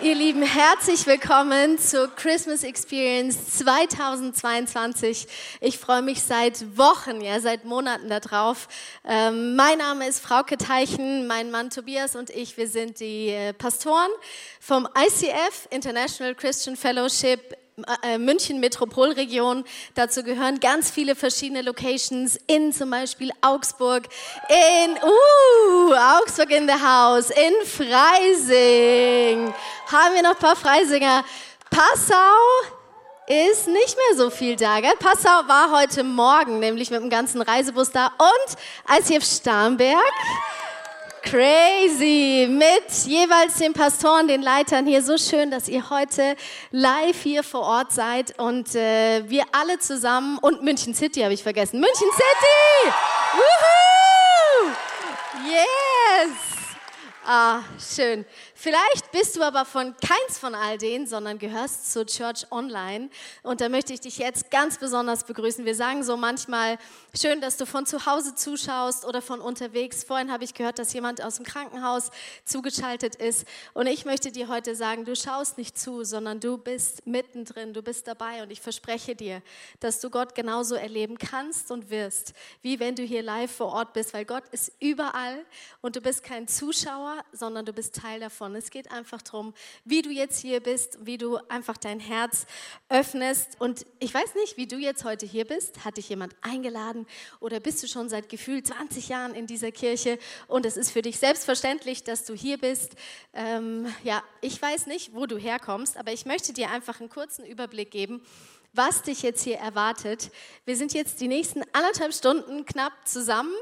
Ihr Lieben, herzlich willkommen zur Christmas Experience 2022. Ich freue mich seit Wochen, ja, seit Monaten darauf. Ähm, mein Name ist Frauke Teichen, mein Mann Tobias und ich, wir sind die äh, Pastoren vom ICF, International Christian Fellowship äh, München Metropolregion. Dazu gehören ganz viele verschiedene Locations in zum Beispiel Augsburg, in uh, Augsburg in the House, in Freising. Haben wir noch ein paar Freisinger? Passau ist nicht mehr so viel da. Gell? Passau war heute Morgen nämlich mit dem ganzen Reisebus da und ICF Starnberg. Crazy. Mit jeweils den Pastoren, den Leitern hier. So schön, dass ihr heute live hier vor Ort seid und äh, wir alle zusammen und München City habe ich vergessen. München City! Woohoo! Yes! Ah, schön. Vielleicht bist du aber von keins von all denen, sondern gehörst zur Church Online. Und da möchte ich dich jetzt ganz besonders begrüßen. Wir sagen so manchmal, schön, dass du von zu Hause zuschaust oder von unterwegs. Vorhin habe ich gehört, dass jemand aus dem Krankenhaus zugeschaltet ist. Und ich möchte dir heute sagen, du schaust nicht zu, sondern du bist mittendrin, du bist dabei. Und ich verspreche dir, dass du Gott genauso erleben kannst und wirst, wie wenn du hier live vor Ort bist, weil Gott ist überall und du bist kein Zuschauer, sondern du bist Teil davon davon. Es geht einfach darum, wie du jetzt hier bist, wie du einfach dein Herz öffnest. Und ich weiß nicht, wie du jetzt heute hier bist. Hat dich jemand eingeladen oder bist du schon seit gefühlt 20 Jahren in dieser Kirche und es ist für dich selbstverständlich, dass du hier bist? Ähm, ja, ich weiß nicht, wo du herkommst, aber ich möchte dir einfach einen kurzen Überblick geben was dich jetzt hier erwartet. Wir sind jetzt die nächsten anderthalb Stunden knapp zusammen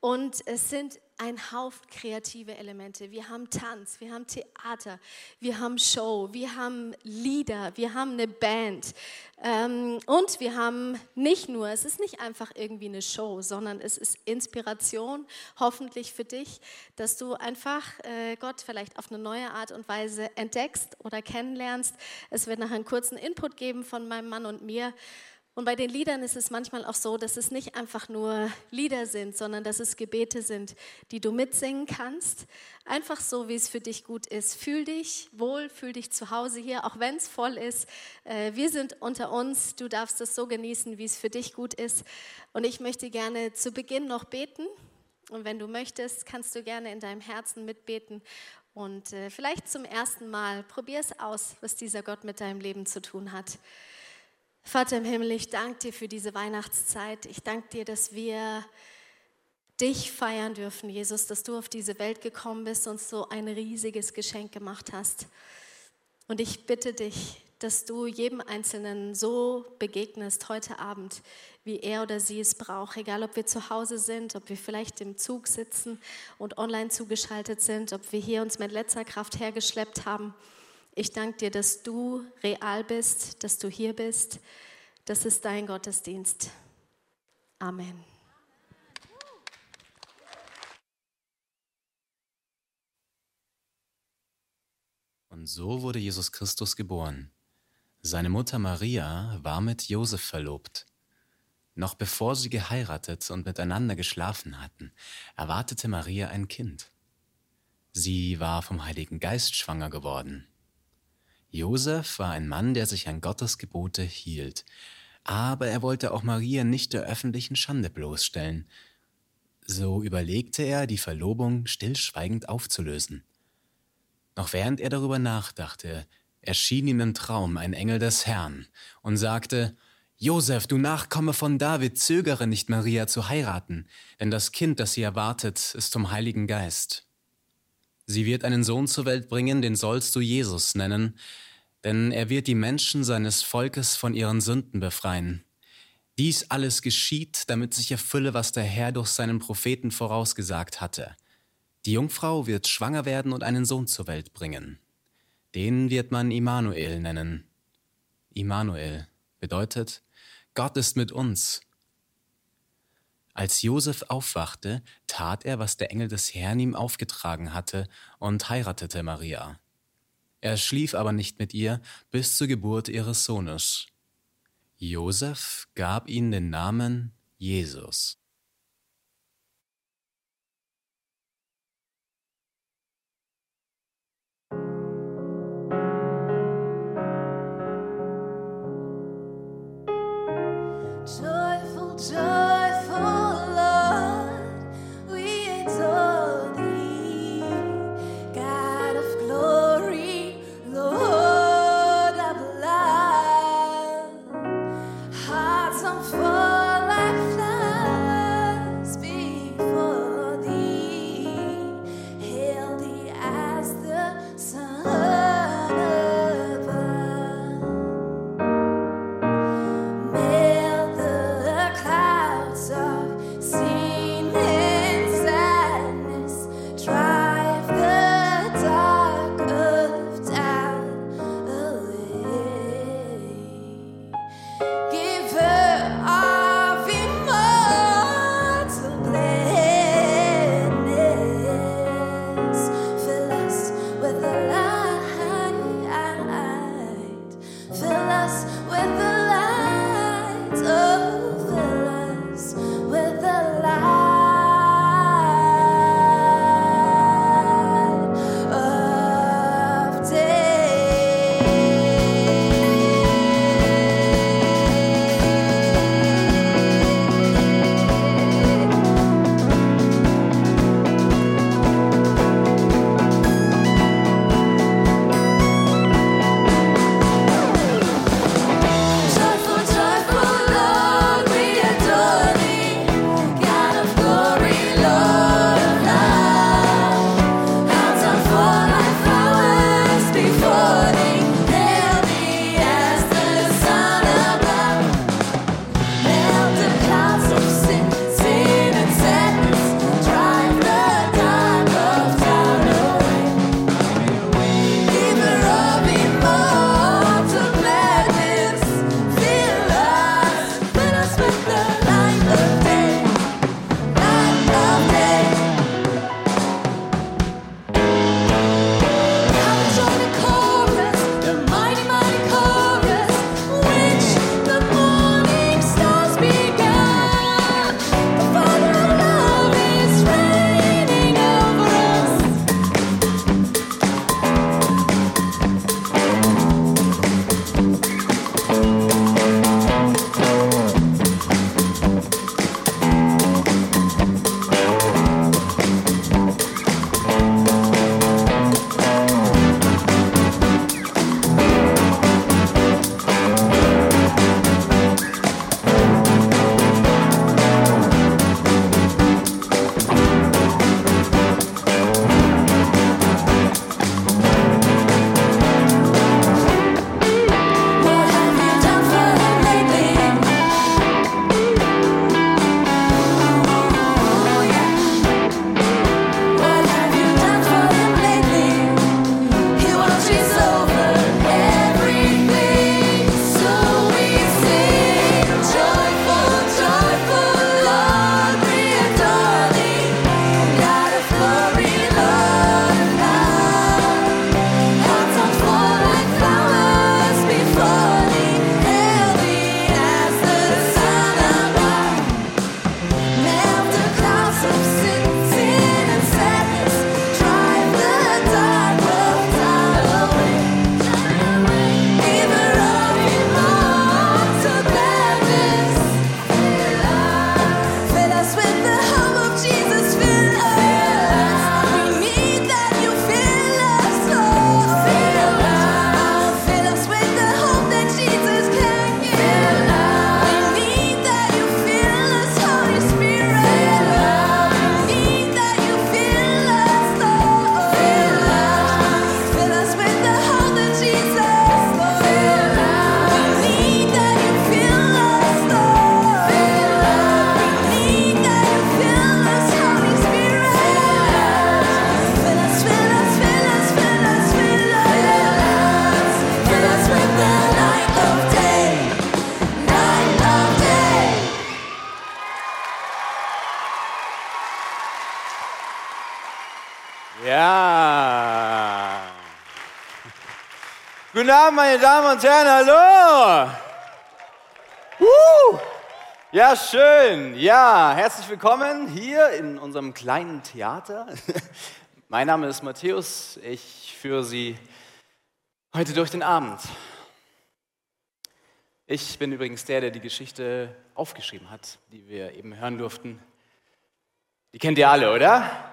und es sind ein Haufen kreative Elemente. Wir haben Tanz, wir haben Theater, wir haben Show, wir haben Lieder, wir haben eine Band. Ähm, und wir haben nicht nur, es ist nicht einfach irgendwie eine Show, sondern es ist Inspiration, hoffentlich für dich, dass du einfach äh, Gott vielleicht auf eine neue Art und Weise entdeckst oder kennenlernst. Es wird nachher einen kurzen Input geben von meinem Mann und mir. Und bei den Liedern ist es manchmal auch so, dass es nicht einfach nur Lieder sind, sondern dass es Gebete sind, die du mitsingen kannst. Einfach so, wie es für dich gut ist. Fühl dich wohl, fühl dich zu Hause hier, auch wenn es voll ist. Äh, wir sind unter uns. Du darfst es so genießen, wie es für dich gut ist. Und ich möchte gerne zu Beginn noch beten. Und wenn du möchtest, kannst du gerne in deinem Herzen mitbeten. Und äh, vielleicht zum ersten Mal probier es aus, was dieser Gott mit deinem Leben zu tun hat. Vater im Himmel, ich danke dir für diese Weihnachtszeit. Ich danke dir, dass wir dich feiern dürfen, Jesus, dass du auf diese Welt gekommen bist und so ein riesiges Geschenk gemacht hast. Und ich bitte dich, dass du jedem Einzelnen so begegnest heute Abend, wie er oder sie es braucht. Egal, ob wir zu Hause sind, ob wir vielleicht im Zug sitzen und online zugeschaltet sind, ob wir hier uns mit letzter Kraft hergeschleppt haben. Ich danke dir, dass du real bist, dass du hier bist. Das ist dein Gottesdienst. Amen. Und so wurde Jesus Christus geboren. Seine Mutter Maria war mit Josef verlobt. Noch bevor sie geheiratet und miteinander geschlafen hatten, erwartete Maria ein Kind. Sie war vom Heiligen Geist schwanger geworden. Josef war ein Mann, der sich an Gottes Gebote hielt, aber er wollte auch Maria nicht der öffentlichen Schande bloßstellen. So überlegte er, die Verlobung stillschweigend aufzulösen. Noch während er darüber nachdachte, erschien ihm im Traum ein Engel des Herrn und sagte, Josef, du Nachkomme von David, zögere nicht, Maria zu heiraten, denn das Kind, das sie erwartet, ist vom Heiligen Geist. Sie wird einen Sohn zur Welt bringen, den sollst du Jesus nennen, denn er wird die Menschen seines Volkes von ihren Sünden befreien. Dies alles geschieht, damit sich erfülle, was der Herr durch seinen Propheten vorausgesagt hatte. Die Jungfrau wird schwanger werden und einen Sohn zur Welt bringen. Den wird man Immanuel nennen. Immanuel bedeutet, Gott ist mit uns. Als Josef aufwachte, tat er, was der Engel des Herrn ihm aufgetragen hatte, und heiratete Maria. Er schlief aber nicht mit ihr bis zur Geburt ihres Sohnes. Josef gab ihm den Namen Jesus. Teufel, Teufel. Guten Abend, meine Damen und Herren, hallo! Uh, ja, schön. Ja, herzlich willkommen hier in unserem kleinen Theater. mein Name ist Matthäus. Ich führe Sie heute durch den Abend. Ich bin übrigens der, der die Geschichte aufgeschrieben hat, die wir eben hören durften. Die kennt ihr alle, oder?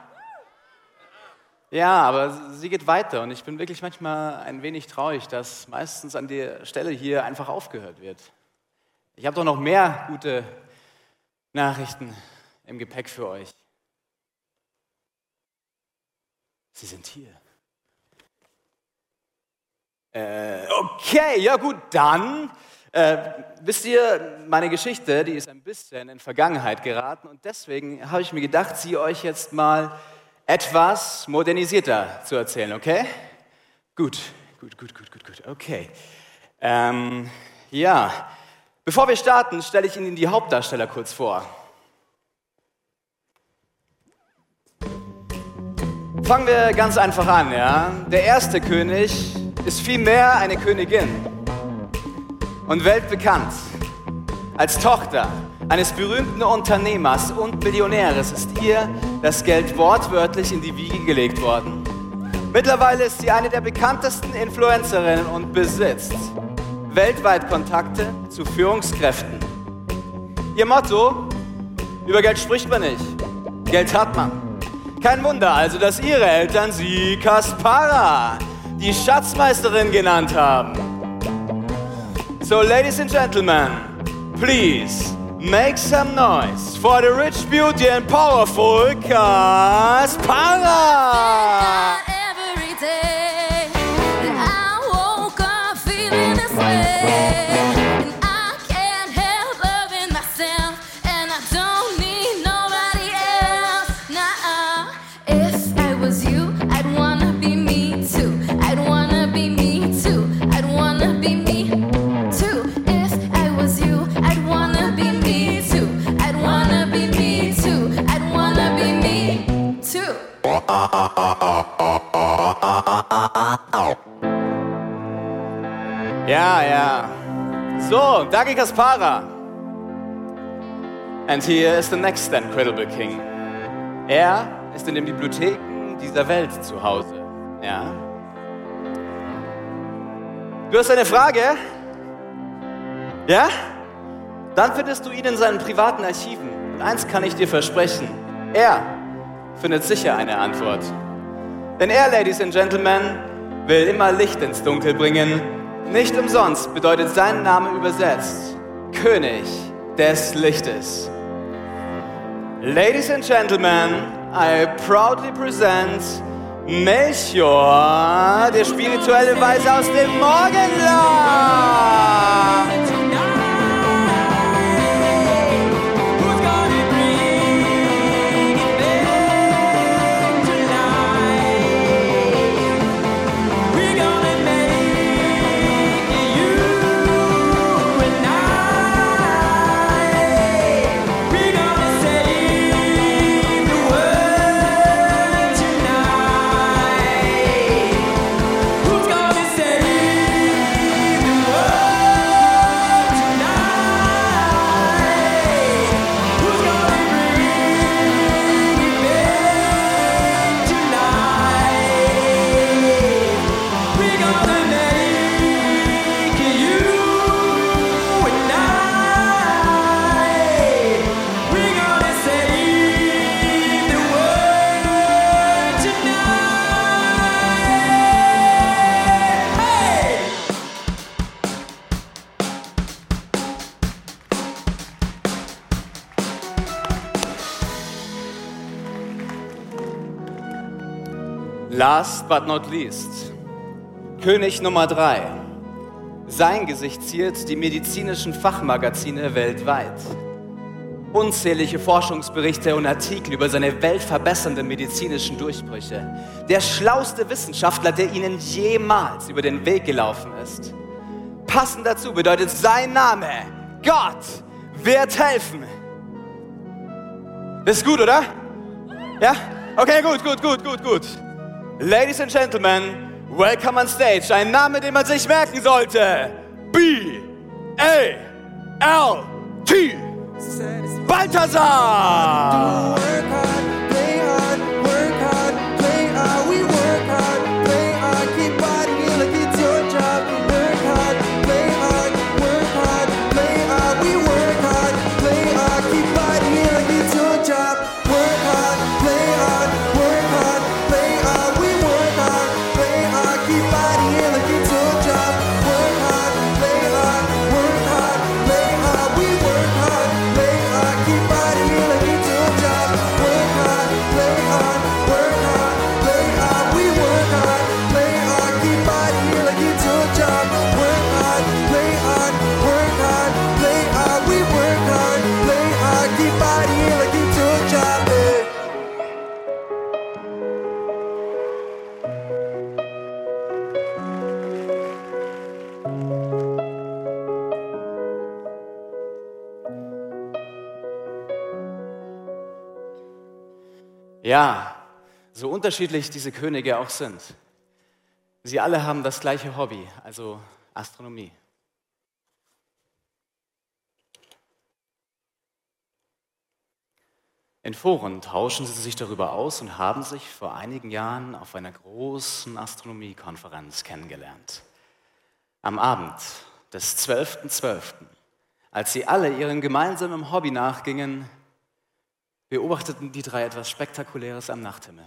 Ja, aber sie geht weiter und ich bin wirklich manchmal ein wenig traurig, dass meistens an der Stelle hier einfach aufgehört wird. Ich habe doch noch mehr gute Nachrichten im Gepäck für euch. Sie sind hier. Äh, okay, ja gut, dann äh, wisst ihr, meine Geschichte, die ist ein bisschen in Vergangenheit geraten und deswegen habe ich mir gedacht, sie euch jetzt mal etwas modernisierter zu erzählen, okay? Gut, gut, gut, gut, gut, gut, okay. Ähm, ja, bevor wir starten, stelle ich Ihnen die Hauptdarsteller kurz vor. Fangen wir ganz einfach an, ja? Der erste König ist vielmehr eine Königin und weltbekannt als Tochter eines berühmten Unternehmers und Millionäres ist ihr das Geld wortwörtlich in die Wiege gelegt worden. Mittlerweile ist sie eine der bekanntesten Influencerinnen und besitzt weltweit Kontakte zu Führungskräften. Ihr Motto, über Geld spricht man nicht, Geld hat man. Kein Wunder also, dass ihre Eltern sie Kaspara, die Schatzmeisterin genannt haben. So, ladies and gentlemen, please Make some noise for the rich, beauty, and powerful Kaspara! Ja, ja. So, Dagi Kaspara. And here is the next incredible king. Er ist in den Bibliotheken dieser Welt zu Hause. Ja. Du hast eine Frage? Ja? Dann findest du ihn in seinen privaten Archiven. Und eins kann ich dir versprechen. Er findet sicher eine Antwort. Denn er, Ladies and Gentlemen, will immer Licht ins Dunkel bringen. Nicht umsonst bedeutet sein Name übersetzt König des Lichtes. Ladies and Gentlemen, I proudly present Melchior, der spirituelle Weise aus dem Morgenland. Last but not least, König Nummer drei. Sein Gesicht ziert die medizinischen Fachmagazine weltweit. Unzählige Forschungsberichte und Artikel über seine weltverbessernden medizinischen Durchbrüche. Der schlauste Wissenschaftler, der ihnen jemals über den Weg gelaufen ist. Passend dazu bedeutet sein Name, Gott wird helfen. Das ist gut, oder? Ja? Okay, gut, gut, gut, gut, gut. Ladies and Gentlemen, welcome on stage. Ein Name, den man sich merken sollte. B A L T. Balthasar. Ja, so unterschiedlich diese Könige auch sind. Sie alle haben das gleiche Hobby, also Astronomie. In Foren tauschen sie sich darüber aus und haben sich vor einigen Jahren auf einer großen Astronomiekonferenz kennengelernt. Am Abend des 12.12., .12., als sie alle ihrem gemeinsamen Hobby nachgingen, beobachteten die drei etwas Spektakuläres am Nachthimmel.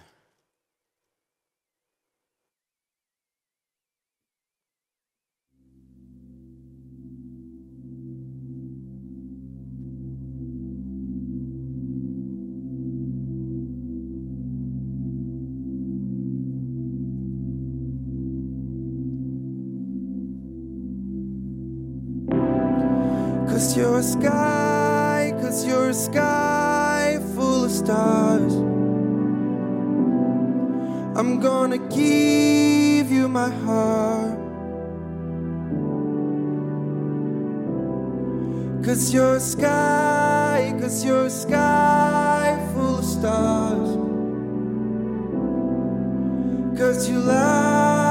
Cause you're a sky, cause you're a sky stars. I'm gonna give you my heart. Cause you're a sky, cause you're a sky full of stars. Cause you light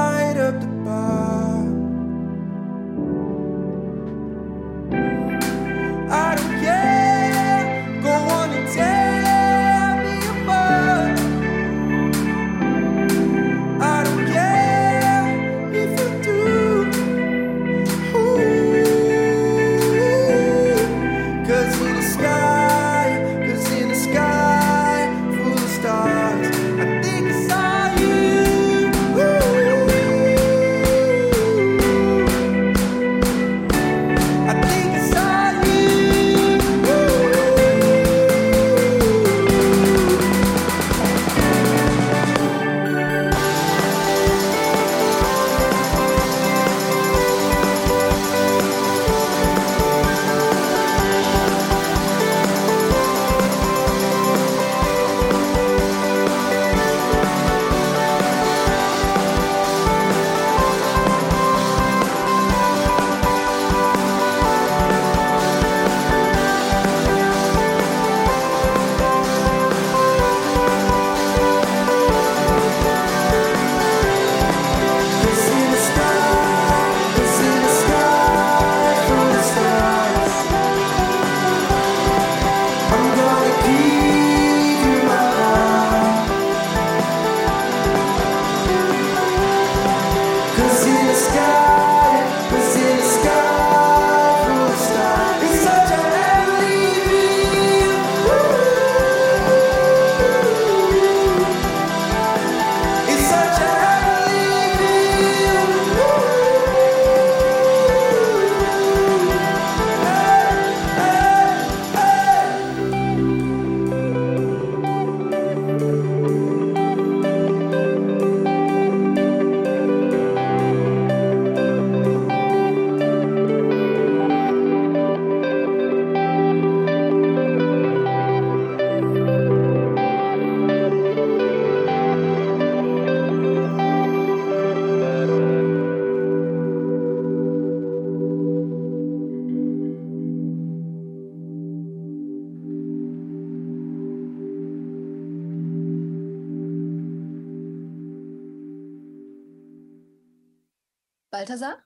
Balthasar,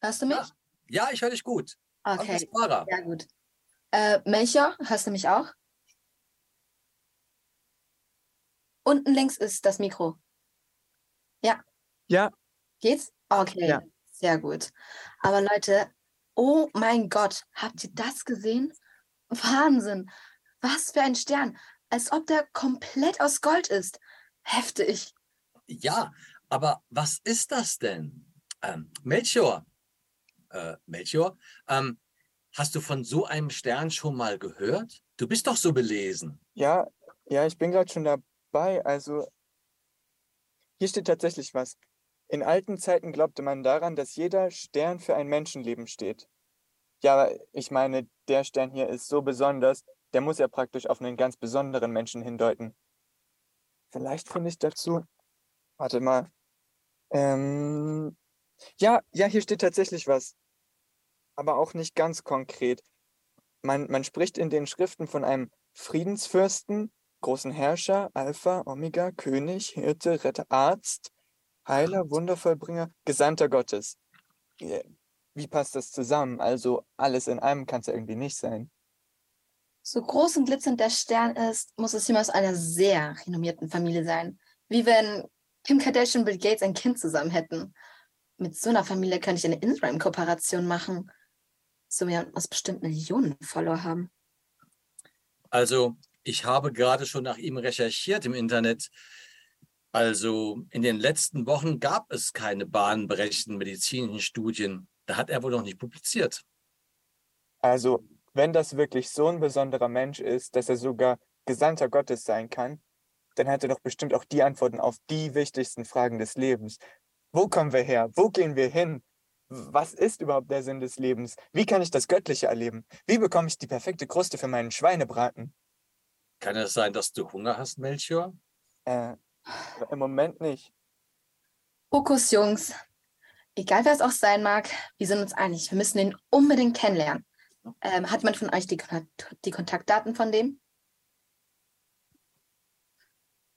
hörst du mich? Ja, ja ich höre dich gut. Okay, sehr gut. Äh, Melchior, hörst du mich auch? Unten links ist das Mikro. Ja, Ja, geht's? Okay, Ja. sehr gut. Aber Leute, oh mein Gott, habt ihr das gesehen? Wahnsinn. Was für ein Stern. Als ob der komplett aus Gold ist. Heftig. Ja, aber was ist das denn? Ähm, Melchior, äh, Melchior, ähm, hast du von so einem Stern schon mal gehört? Du bist doch so belesen. ja, ja, ich bin gerade schon dabei. Also, hier steht tatsächlich was. In alten Zeiten glaubte man daran, dass jeder Stern für ein Menschenleben steht. Ja, ich meine, der Stern hier ist so besonders, der muss ja praktisch auf einen ganz besonderen Menschen hindeuten. Vielleicht finde ich dazu. Warte mal. Ähm, ja, ja, hier steht tatsächlich was. Aber auch nicht ganz konkret. Man, man spricht in den Schriften von einem Friedensfürsten, großen Herrscher, Alpha, Omega, König, Hirte, Retter, Arzt, Heiler, Wundervollbringer, Gesandter Gottes. Wie passt das zusammen? Also alles in einem kann es ja irgendwie nicht sein. So groß und glitzernd der Stern ist, muss es jemand aus einer sehr renommierten Familie sein. Wie wenn Kim Kardashian und Bill Gates ein Kind zusammen hätten. Mit so einer Familie könnte ich eine Instagram-Kooperation machen. So jemand muss bestimmt Millionen Follower haben. Also, ich habe gerade schon nach ihm recherchiert im Internet. Also, in den letzten Wochen gab es keine bahnbrechenden medizinischen Studien. Da hat er wohl noch nicht publiziert. Also, wenn das wirklich so ein besonderer Mensch ist, dass er sogar Gesandter Gottes sein kann, dann hat er doch bestimmt auch die Antworten auf die wichtigsten Fragen des Lebens. Wo kommen wir her? Wo gehen wir hin? Was ist überhaupt der Sinn des Lebens? Wie kann ich das Göttliche erleben? Wie bekomme ich die perfekte Kruste für meinen Schweinebraten? Kann es sein, dass du Hunger hast, Melchior? Äh, im Moment nicht. Fokus, Jungs. Egal wer es auch sein mag, wir sind uns einig. Wir müssen ihn unbedingt kennenlernen. Ähm, hat man von euch die, die Kontaktdaten von dem?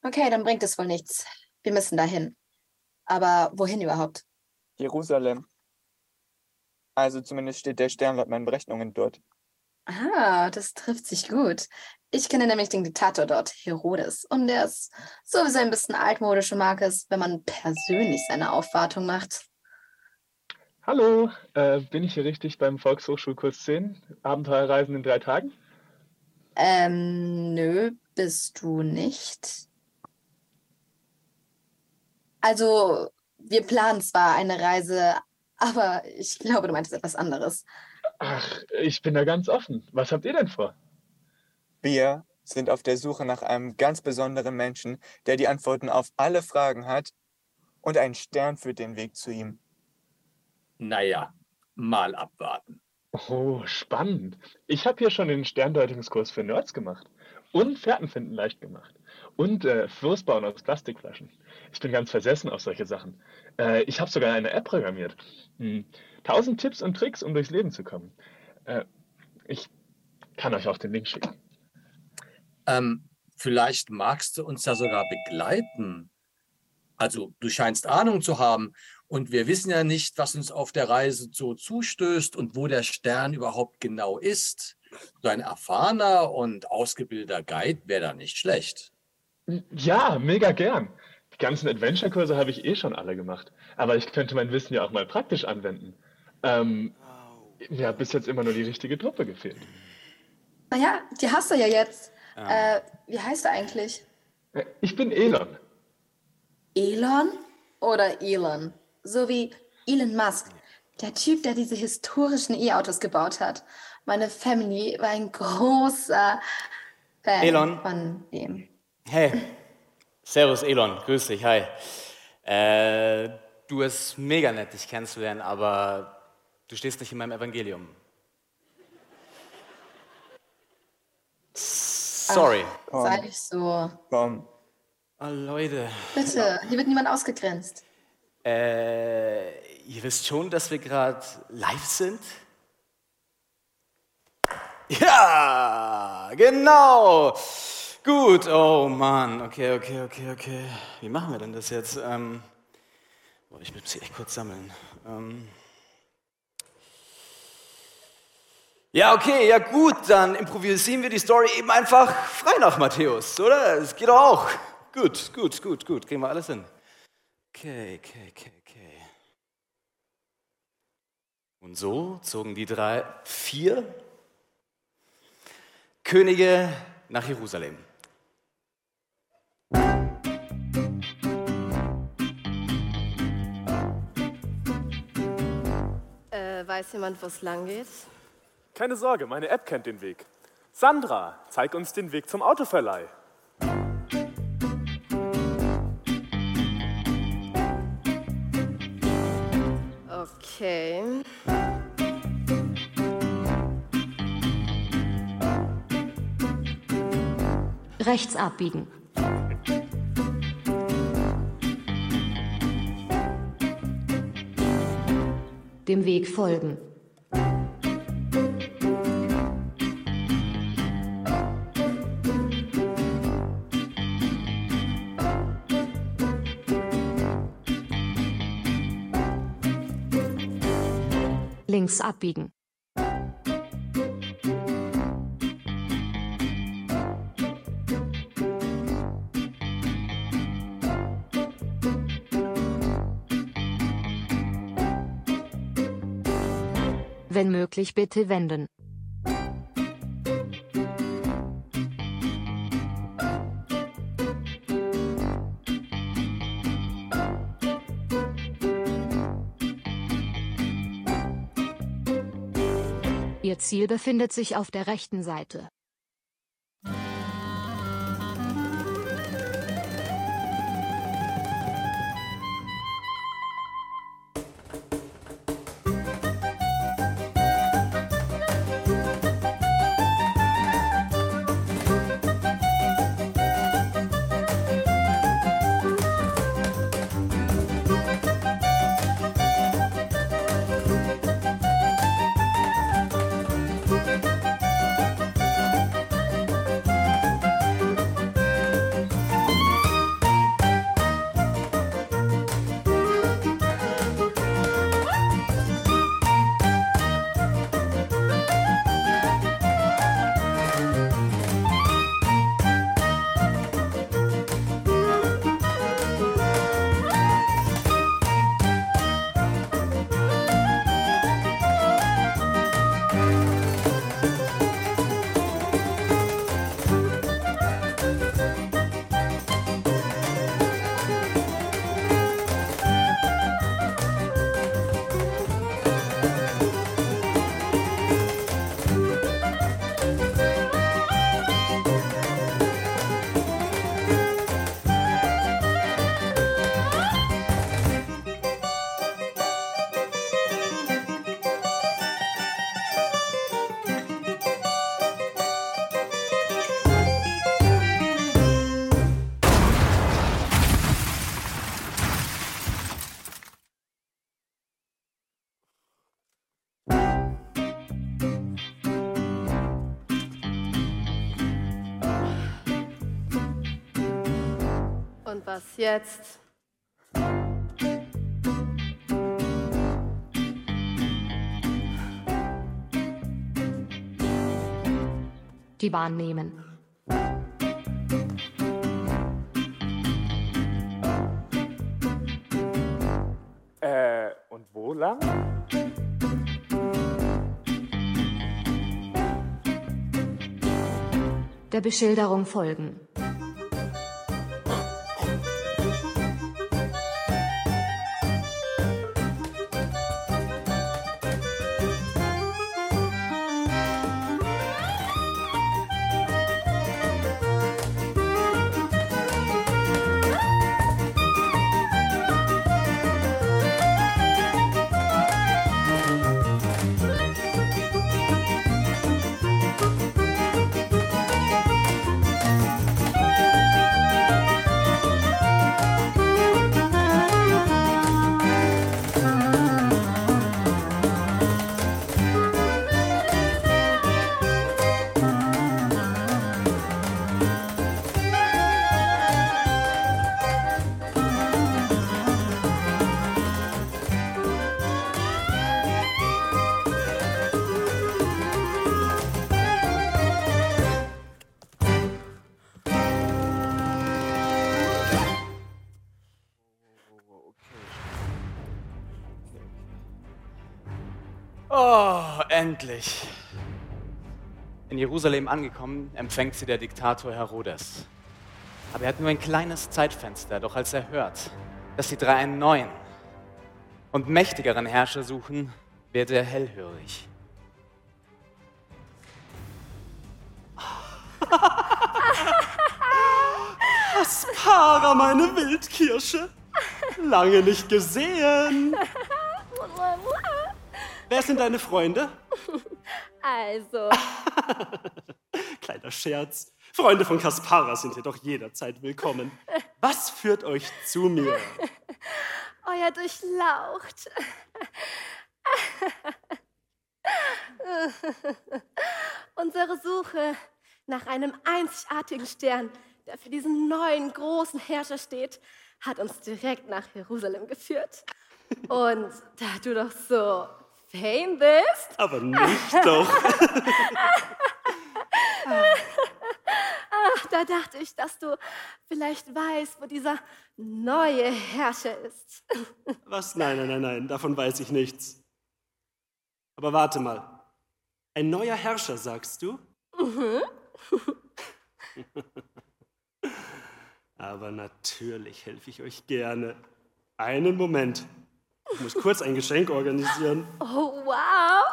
Okay, dann bringt es wohl nichts. Wir müssen dahin. Aber wohin überhaupt? Jerusalem. Also zumindest steht der Stern laut meinen Berechnungen dort. Ah, das trifft sich gut. Ich kenne nämlich den Diktator dort, Herodes. Und der ist sowieso ein bisschen altmodisch und mag es, wenn man persönlich seine Aufwartung macht. Hallo, äh, bin ich hier richtig beim Volkshochschulkurs 10? Abenteuerreisen in drei Tagen? Ähm, nö, bist du nicht. Also, wir planen zwar eine Reise, aber ich glaube, du meintest etwas anderes. Ach, ich bin da ganz offen. Was habt ihr denn vor? Wir sind auf der Suche nach einem ganz besonderen Menschen, der die Antworten auf alle Fragen hat und ein Stern führt den Weg zu ihm. Naja, mal abwarten. Oh, spannend. Ich habe hier schon den Sterndeutungskurs für Nerds gemacht. Und Fährtenfinden leicht gemacht. Und äh, Floß bauen aus Plastikflaschen. Ich bin ganz versessen auf solche Sachen. Äh, ich habe sogar eine App programmiert. Hm. Tausend Tipps und Tricks, um durchs Leben zu kommen. Äh, ich kann euch auch den Link schicken. Ähm, vielleicht magst du uns ja sogar begleiten. Also, du scheinst Ahnung zu haben. Und wir wissen ja nicht, was uns auf der Reise so zustößt und wo der Stern überhaupt genau ist. So ein erfahrener und ausgebildeter Guide wäre da nicht schlecht. Ja, mega gern. Die ganzen Adventure-Kurse habe ich eh schon alle gemacht. Aber ich könnte mein Wissen ja auch mal praktisch anwenden. Ähm, mir hat bis jetzt immer nur die richtige Truppe gefehlt. Naja, die hast du ja jetzt. Äh, wie heißt er eigentlich? Äh, Ich bin Elon. Elon oder Elon? So wie Elon Musk, der Typ, der diese historischen E-Autos gebaut hat. Meine Family war ein großer Fan Elon? von dem. Hey, Servus Elon, grüß dich, hi. Äh, du bist mega nett, dich kennenzulernen, aber du stehst nicht in meinem Evangelium. Sorry. Sei nicht so. Komm, Oh, Leute, Bitte, hier wird niemand ausgegrenzt. äh, ihr wisst schon, dass wir gerade live sind? Ja, genau. Gut, oh Mann, okay, okay, okay, okay. Wie machen wir denn das jetzt? Ähm, ich muss mich echt kurz sammeln. Ähm, ja, okay, ja gut, dann improvisieren wir die Story eben einfach frei nach Matthäus, oder? Es geht doch auch. Gut, gut, gut, gut, kriegen wir alles hin. Okay, okay, okay, okay. Und so zogen die drei, vier Könige nach Jerusalem. Weiß jemand, wo es lang geht? Keine Sorge, meine App kennt den Weg. Sandra, zeig uns den Weg zum Autoverleih. Okay. Rechts abbiegen. dem Weg folgen. Links abbiegen. Möglich bitte wenden. Ihr Ziel befindet sich auf der rechten Seite. Was jetzt? Die Bahn nehmen. Äh, und wo lang? Der Beschilderung folgen. Endlich. In Jerusalem angekommen, empfängt sie der Diktator Herodes. Aber er hat nur ein kleines Zeitfenster, doch als er hört, dass die drei einen neuen und mächtigeren Herrscher suchen, wird er hellhörig. Aspara, meine Wildkirsche. Lange nicht gesehen. Wer sind deine Freunde? Also, Kleiner Scherz. Freunde von Kaspara sind jedoch jederzeit willkommen. Was führt euch zu mir? euer Durchlaucht. Unsere Suche nach einem einzigartigen Stern, der für diesen neuen großen Herrscher steht, hat uns direkt nach Jerusalem geführt. Und da du doch so Fame bist? Aber nicht doch. Ach, da dachte ich, dass du vielleicht weißt, wo dieser neue Herrscher ist. Was? Nein, nein, nein, nein, davon weiß ich nichts. Aber warte mal. Ein neuer Herrscher, sagst du? Mhm. Aber natürlich helfe ich euch gerne. Einen Moment. Ich muss kurz ein Geschenk organisieren. Oh, wow.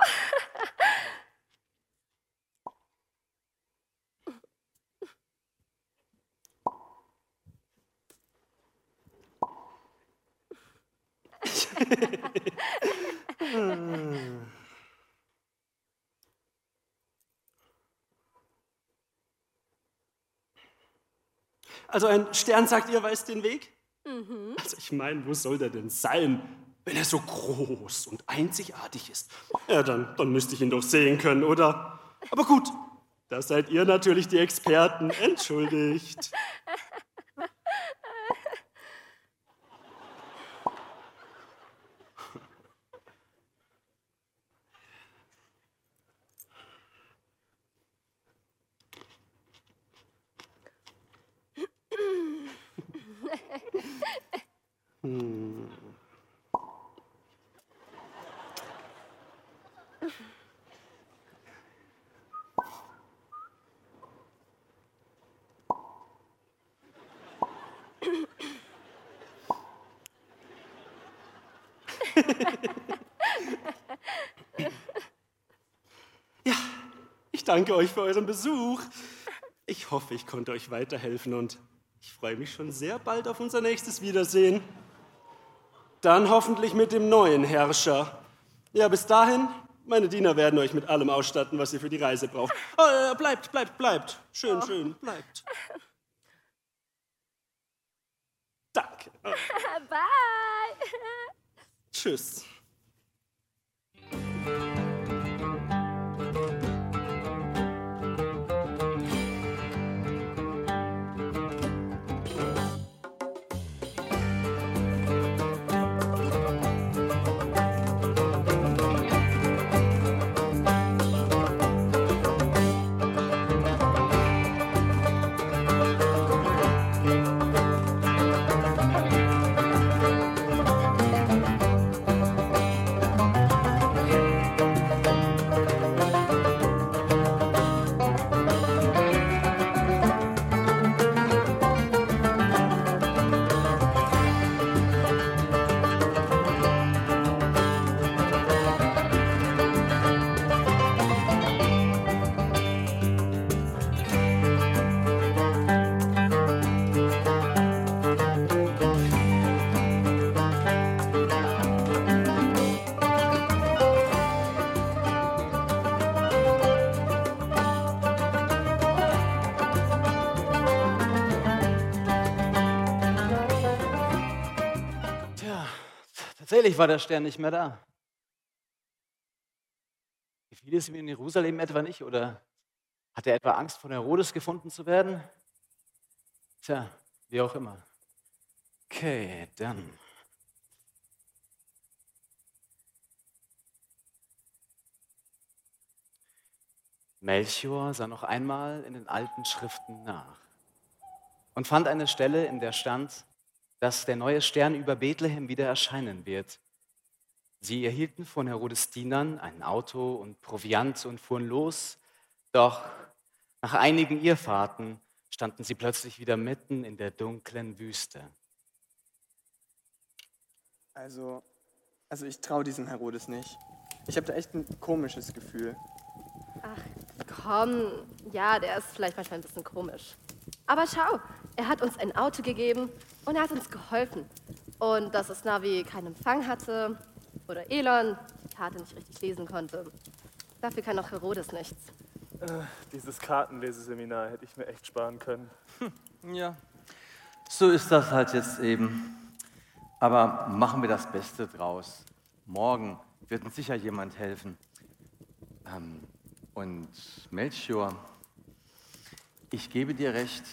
Also ein Stern, sagt ihr, weiß den Weg? Mhm. Also ich meine, wo soll der denn sein, wenn er so groß und einzigartig ist? Ja, dann, dann müsste ich ihn doch sehen können, oder? Aber gut, da seid ihr natürlich die Experten. Entschuldigt. Hm. Danke euch für euren Besuch. Ich hoffe, ich konnte euch weiterhelfen und ich freue mich schon sehr bald auf unser nächstes Wiedersehen. Dann hoffentlich mit dem neuen Herrscher. Ja, bis dahin, meine Diener werden euch mit allem ausstatten, was ihr für die Reise braucht. Oh, äh, bleibt, bleibt, bleibt. Schön, schön, bleibt. Danke. Oh, Bye. tschüss. Tatsächlich war der Stern nicht mehr da. Gefiel es ihm in Jerusalem etwa nicht oder hat er etwa Angst von Herodes gefunden zu werden? Tja, wie auch immer. Okay, dann. Melchior sah noch einmal in den alten Schriften nach und fand eine Stelle, in der stand, dass der neue Stern über Bethlehem wieder erscheinen wird. Sie erhielten von Herodes Dienern ein Auto und Proviant und fuhren los, doch nach einigen Irrfahrten standen sie plötzlich wieder mitten in der dunklen Wüste. Also, also ich traue diesem Herodes nicht. Ich habe da echt ein komisches Gefühl. Komm, ja, der ist vielleicht manchmal ein bisschen komisch. Aber schau, er hat uns ein Auto gegeben und er hat uns geholfen. Und dass das Navi keinen Empfang hatte oder Elon die Karte nicht richtig lesen konnte. Dafür kann auch Herodes nichts. Äh, dieses Kartenleseseminar hätte ich mir echt sparen können. Ja, so ist das halt jetzt eben. Aber machen wir das Beste draus. Morgen wird uns sicher jemand helfen. Ähm, und Melchior, ich gebe dir recht,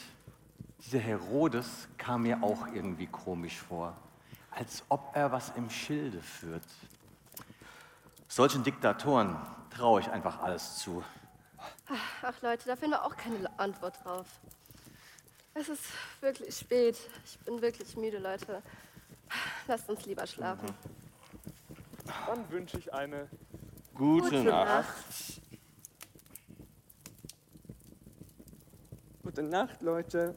dieser Herodes kam mir auch irgendwie komisch vor, als ob er was im Schilde führt. Solchen Diktatoren traue ich einfach alles zu. Ach Leute, da finden wir auch keine Antwort drauf. Es ist wirklich spät. Ich bin wirklich müde, Leute. Lasst uns lieber schlafen. Dann wünsche ich eine gute, gute Nacht. Nacht. Gute Nacht, Leute.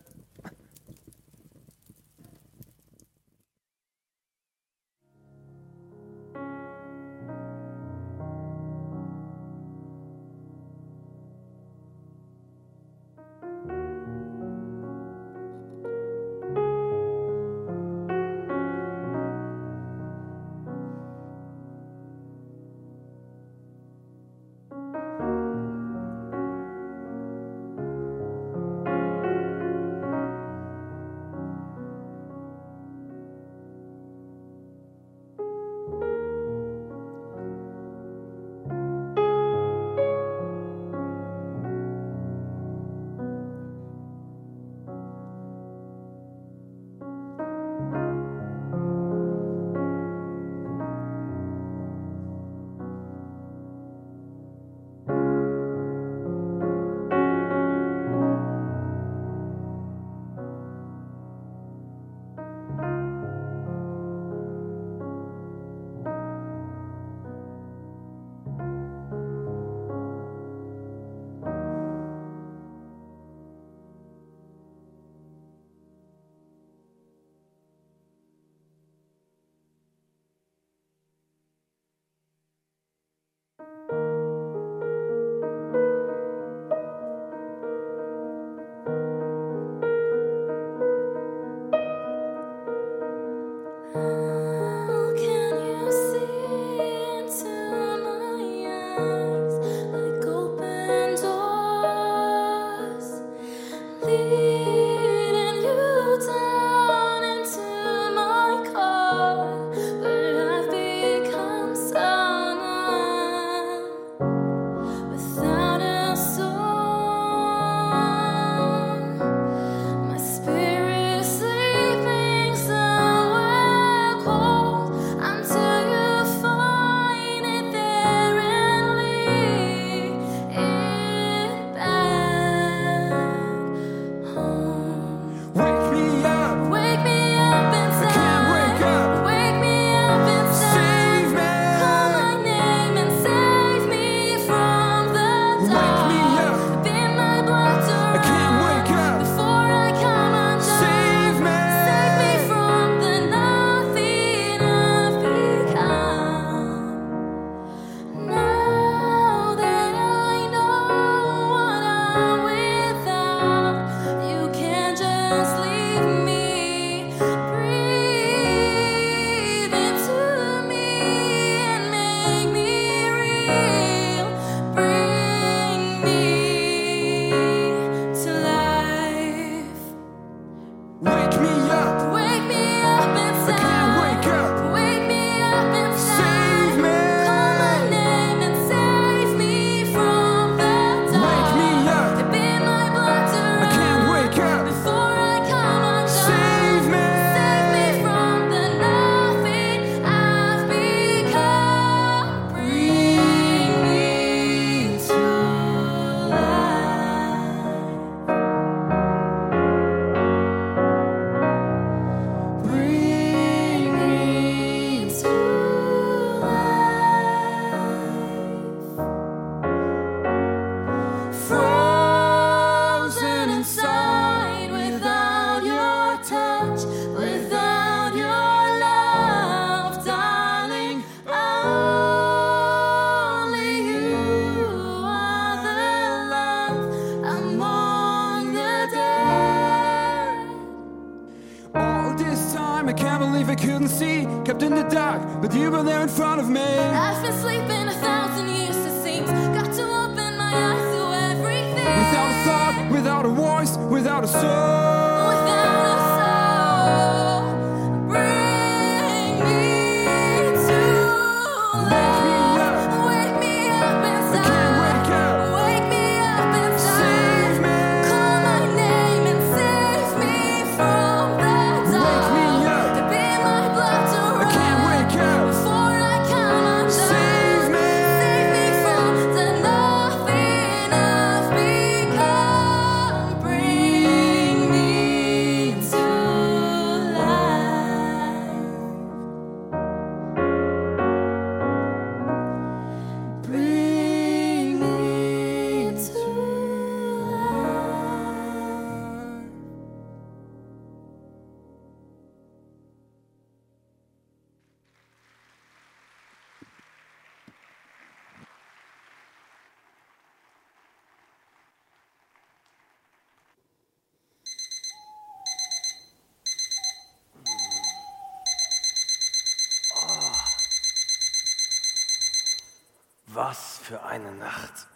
Was für eine Nacht.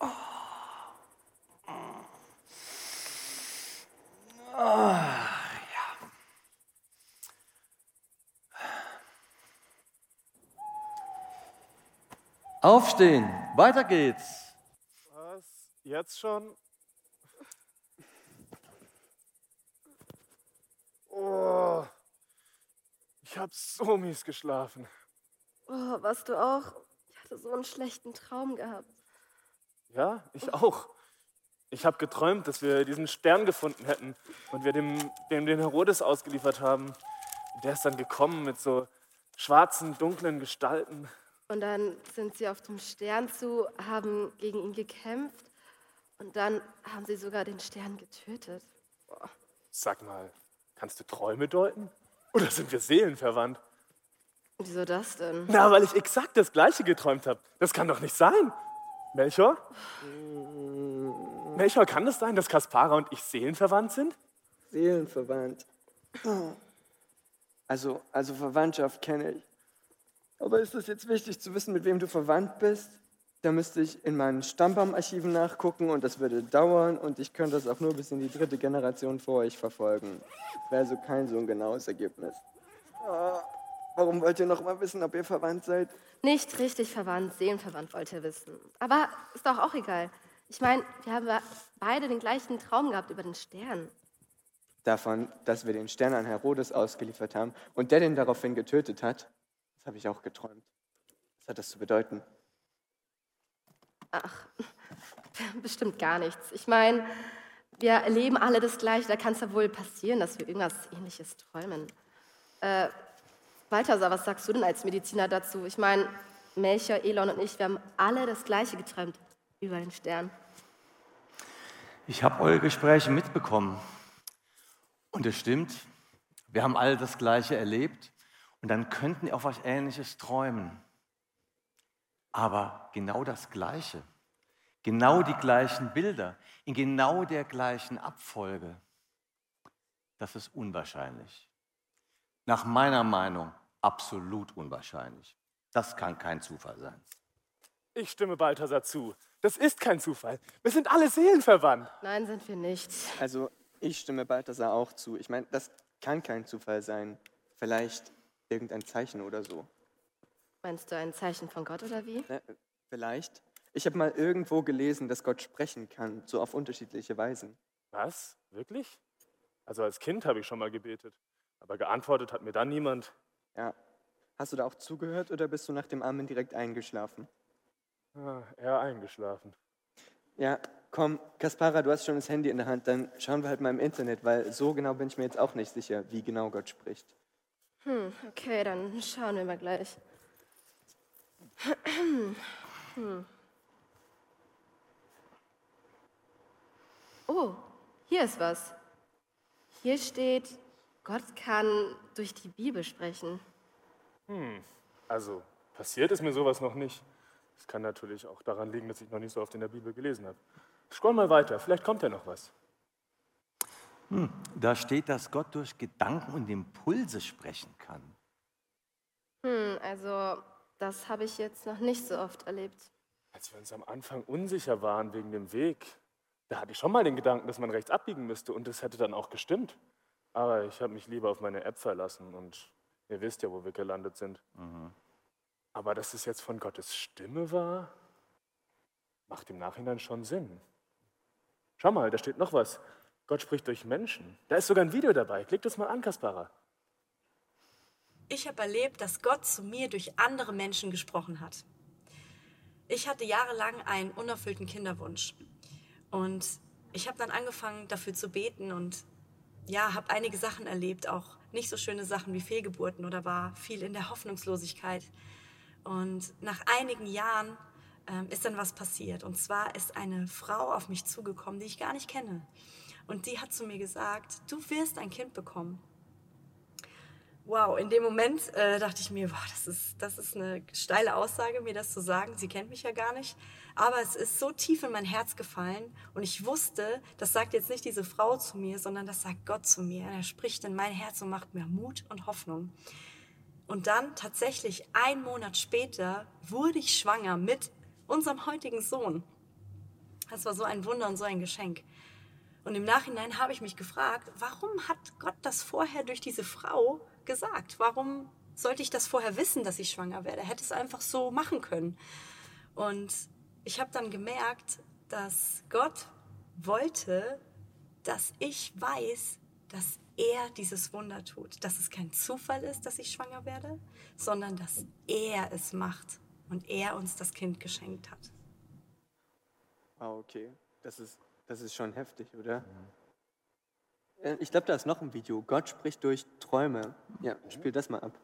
Ja. Aufstehen, weiter geht's. Was? Jetzt schon? Ich hab so mies geschlafen. Oh, was du auch? Ich hatte so einen schlechten Traum gehabt. Ja, ich auch. Ich habe geträumt, dass wir diesen Stern gefunden hätten und wir dem, dem den Herodes ausgeliefert haben. Der ist dann gekommen mit so schwarzen, dunklen Gestalten. Und dann sind sie auf dem Stern zu, haben gegen ihn gekämpft und dann haben sie sogar den Stern getötet. Boah. Sag mal, kannst du Träume deuten? Oder sind wir seelenverwandt? Wieso das denn? Na, weil ich exakt das Gleiche geträumt habe. Das kann doch nicht sein. Melchior? Melchior, kann es sein, dass Kaspara und ich seelenverwandt sind? Seelenverwandt. Also, also Verwandtschaft kenne ich. Aber ist es jetzt wichtig zu wissen, mit wem du verwandt bist? Da müsste ich in meinen Stammbaumarchiven nachgucken und das würde dauern und ich könnte das auch nur bis in die dritte Generation vor euch verfolgen. Wäre also kein so ein genaues Ergebnis. Ah, warum wollt ihr noch mal wissen, ob ihr verwandt seid? Nicht richtig verwandt, seelenverwandt wollte er wissen. Aber ist doch auch egal. Ich meine, wir haben beide den gleichen Traum gehabt über den Stern. Davon, dass wir den Stern an Herodes ausgeliefert haben und der den daraufhin getötet hat, das habe ich auch geträumt. Was hat das zu bedeuten? Ach, bestimmt gar nichts. Ich meine, wir erleben alle das Gleiche. Da kann es ja wohl passieren, dass wir irgendwas Ähnliches träumen. Äh, Balthasar, was sagst du denn als Mediziner dazu? Ich meine, Melchior, Elon und ich, wir haben alle das Gleiche geträumt über den Stern. Ich habe eure Gespräche mitbekommen. Und es stimmt, wir haben alle das Gleiche erlebt. Und dann könnten ihr auch was Ähnliches träumen. Aber genau das Gleiche, genau die gleichen Bilder, in genau der gleichen Abfolge, das ist unwahrscheinlich. Nach meiner Meinung absolut unwahrscheinlich. Das kann kein Zufall sein. Ich stimme Balthasar zu. Das ist kein Zufall. Wir sind alle seelenverwandt. Nein, sind wir nicht. Also, ich stimme Balthasar auch zu. Ich meine, das kann kein Zufall sein. Vielleicht irgendein Zeichen oder so. Meinst du ein Zeichen von Gott oder wie? Äh, vielleicht. Ich habe mal irgendwo gelesen, dass Gott sprechen kann, so auf unterschiedliche Weisen. Was? Wirklich? Also als Kind habe ich schon mal gebetet. Aber geantwortet hat mir dann niemand. Ja. Hast du da auch zugehört oder bist du nach dem Amen direkt eingeschlafen? Ah, eher eingeschlafen. Ja, komm, Kaspara, du hast schon das Handy in der Hand, dann schauen wir halt mal im Internet, weil so genau bin ich mir jetzt auch nicht sicher, wie genau Gott spricht. Hm, okay, dann schauen wir mal gleich. Hm. Oh, hier ist was. Hier steht, Gott kann durch die Bibel sprechen. Hm, also passiert ist mir sowas noch nicht. Das kann natürlich auch daran liegen, dass ich noch nicht so oft in der Bibel gelesen habe. Scroll mal weiter, vielleicht kommt ja noch was. Hm, da steht, dass Gott durch Gedanken und Impulse sprechen kann. Hm, also das habe ich jetzt noch nicht so oft erlebt. Als wir uns am Anfang unsicher waren wegen dem Weg, da hatte ich schon mal den Gedanken, dass man rechts abbiegen müsste und das hätte dann auch gestimmt. Aber ich habe mich lieber auf meine App verlassen und ihr wisst ja, wo wir gelandet sind. Mhm. Aber dass es jetzt von Gottes Stimme war, macht im Nachhinein schon Sinn. Schau mal, da steht noch was. Gott spricht durch Menschen. Da ist sogar ein Video dabei. Klick das mal an, Kaspara. Ich habe erlebt, dass Gott zu mir durch andere Menschen gesprochen hat. Ich hatte jahrelang einen unerfüllten Kinderwunsch. Und ich habe dann angefangen, dafür zu beten und ja, habe einige Sachen erlebt, auch nicht so schöne Sachen wie Fehlgeburten oder war viel in der Hoffnungslosigkeit. Und nach einigen Jahren ähm, ist dann was passiert. Und zwar ist eine Frau auf mich zugekommen, die ich gar nicht kenne. Und die hat zu mir gesagt, du wirst ein Kind bekommen. Wow, in dem Moment äh, dachte ich mir, boah, das ist, das ist eine steile Aussage, mir das zu sagen. Sie kennt mich ja gar nicht. Aber es ist so tief in mein Herz gefallen und ich wusste, das sagt jetzt nicht diese Frau zu mir, sondern das sagt Gott zu mir. Er spricht in mein Herz und macht mir Mut und Hoffnung. Und dann tatsächlich ein Monat später wurde ich schwanger mit unserem heutigen Sohn. Das war so ein Wunder und so ein Geschenk. Und im Nachhinein habe ich mich gefragt, warum hat Gott das vorher durch diese Frau gesagt? Warum sollte ich das vorher wissen, dass ich schwanger werde? Er hätte es einfach so machen können. Und ich habe dann gemerkt, dass Gott wollte, dass ich weiß, dass er dieses Wunder tut. Dass es kein Zufall ist, dass ich schwanger werde, sondern dass er es macht und er uns das Kind geschenkt hat. Ah, okay. Das ist, das ist schon heftig, oder? Äh, Ich glaube, da ist noch ein Video. Gott spricht durch Träume. Ja, spiel das mal ab.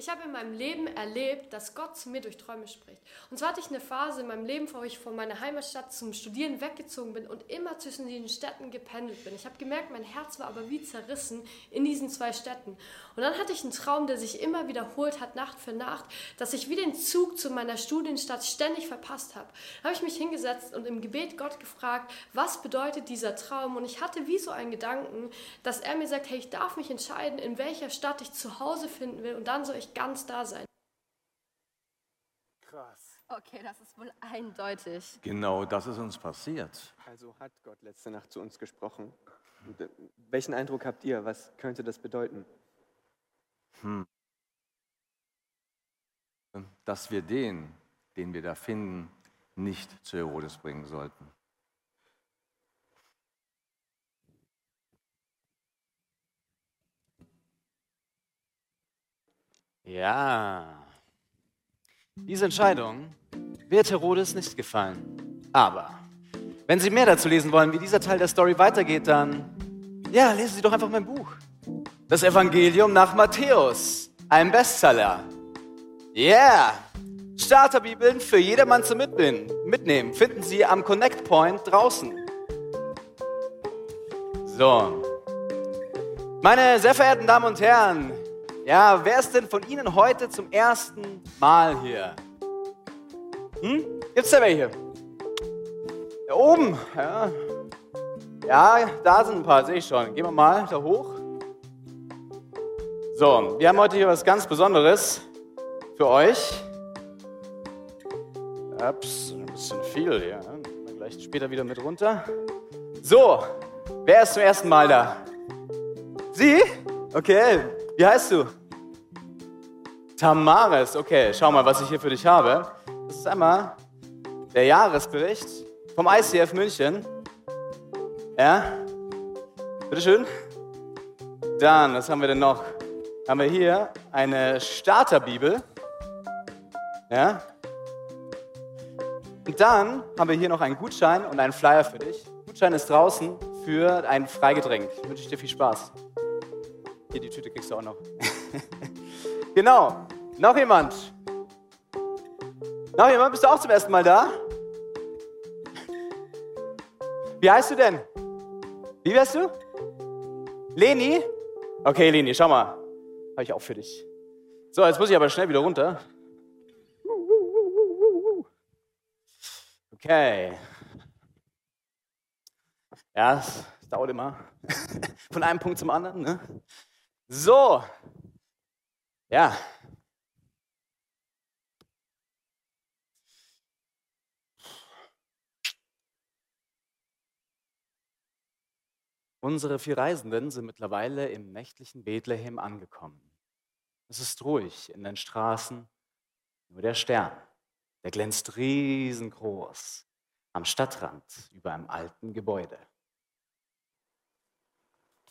Ich habe in meinem Leben erlebt, dass Gott zu mir durch Träume spricht. Und zwar hatte ich eine Phase in meinem Leben, wo ich von meiner Heimatstadt zum Studieren weggezogen bin und immer zwischen den Städten gependelt bin. Ich habe gemerkt, mein Herz war aber wie zerrissen in diesen zwei Städten. Und dann hatte ich einen Traum, der sich immer wiederholt hat, Nacht für Nacht, dass ich wie den Zug zu meiner Studienstadt ständig verpasst habe. Da habe ich mich hingesetzt und im Gebet Gott gefragt, was bedeutet dieser Traum? Und ich hatte wie so einen Gedanken, dass er mir sagt, hey, ich darf mich entscheiden, in welcher Stadt ich zu Hause finden will und dann soll ich ganz da sein. Krass. Okay, das ist wohl eindeutig. Genau das ist uns passiert. Also hat Gott letzte Nacht zu uns gesprochen. Und, äh, welchen Eindruck habt ihr? Was könnte das bedeuten? Hm. Dass wir den, den wir da finden, nicht zu Herodes bringen sollten. Ja. Diese Entscheidung wird Herodes nicht gefallen. Aber wenn Sie mehr dazu lesen wollen, wie dieser Teil der Story weitergeht, dann ja, lesen Sie doch einfach mein Buch. Das Evangelium nach Matthäus. Ein Bestseller. Yeah! Starterbibeln für jedermann Mitnehmen. Mitnehmen finden Sie am Connect Point draußen. So. Meine sehr verehrten Damen und Herren, ja, wer ist denn von Ihnen heute zum ersten Mal hier? Hm? Gibt's da welche? Da oben, ja. Ja, da sind ein paar, sehe ich schon. Gehen wir mal da hoch. So, wir haben heute hier was ganz Besonderes für euch. Ups, ein bisschen viel hier. ne? Gleich später wieder mit runter. So, wer ist zum ersten Mal da? Sie? Okay, wie heißt du? Tamaris, okay, schau mal, was ich hier für dich habe. Das ist einmal der Jahresbericht vom ICF München. Ja? Bitteschön. Dann, was haben wir denn noch? Haben wir hier eine Starterbibel. Ja? Und dann haben wir hier noch einen Gutschein und einen Flyer für dich. Gutschein ist draußen für ein Freigetränk. Ich wünsche dir viel Spaß. Hier, die Tüte kriegst du auch noch. genau. Noch jemand? Noch jemand? Bist du auch zum ersten Mal da? Wie heißt du denn? Wie wärst du? Leni? Okay, Leni, schau mal. Habe ich auch für dich. So, jetzt muss ich aber schnell wieder runter. Okay. Ja, es dauert immer. Von einem Punkt zum anderen. Ne? So. Ja. Unsere vier Reisenden sind mittlerweile im nächtlichen Bethlehem angekommen. Es ist ruhig in den Straßen, nur der Stern, der glänzt riesengroß am Stadtrand über einem alten Gebäude.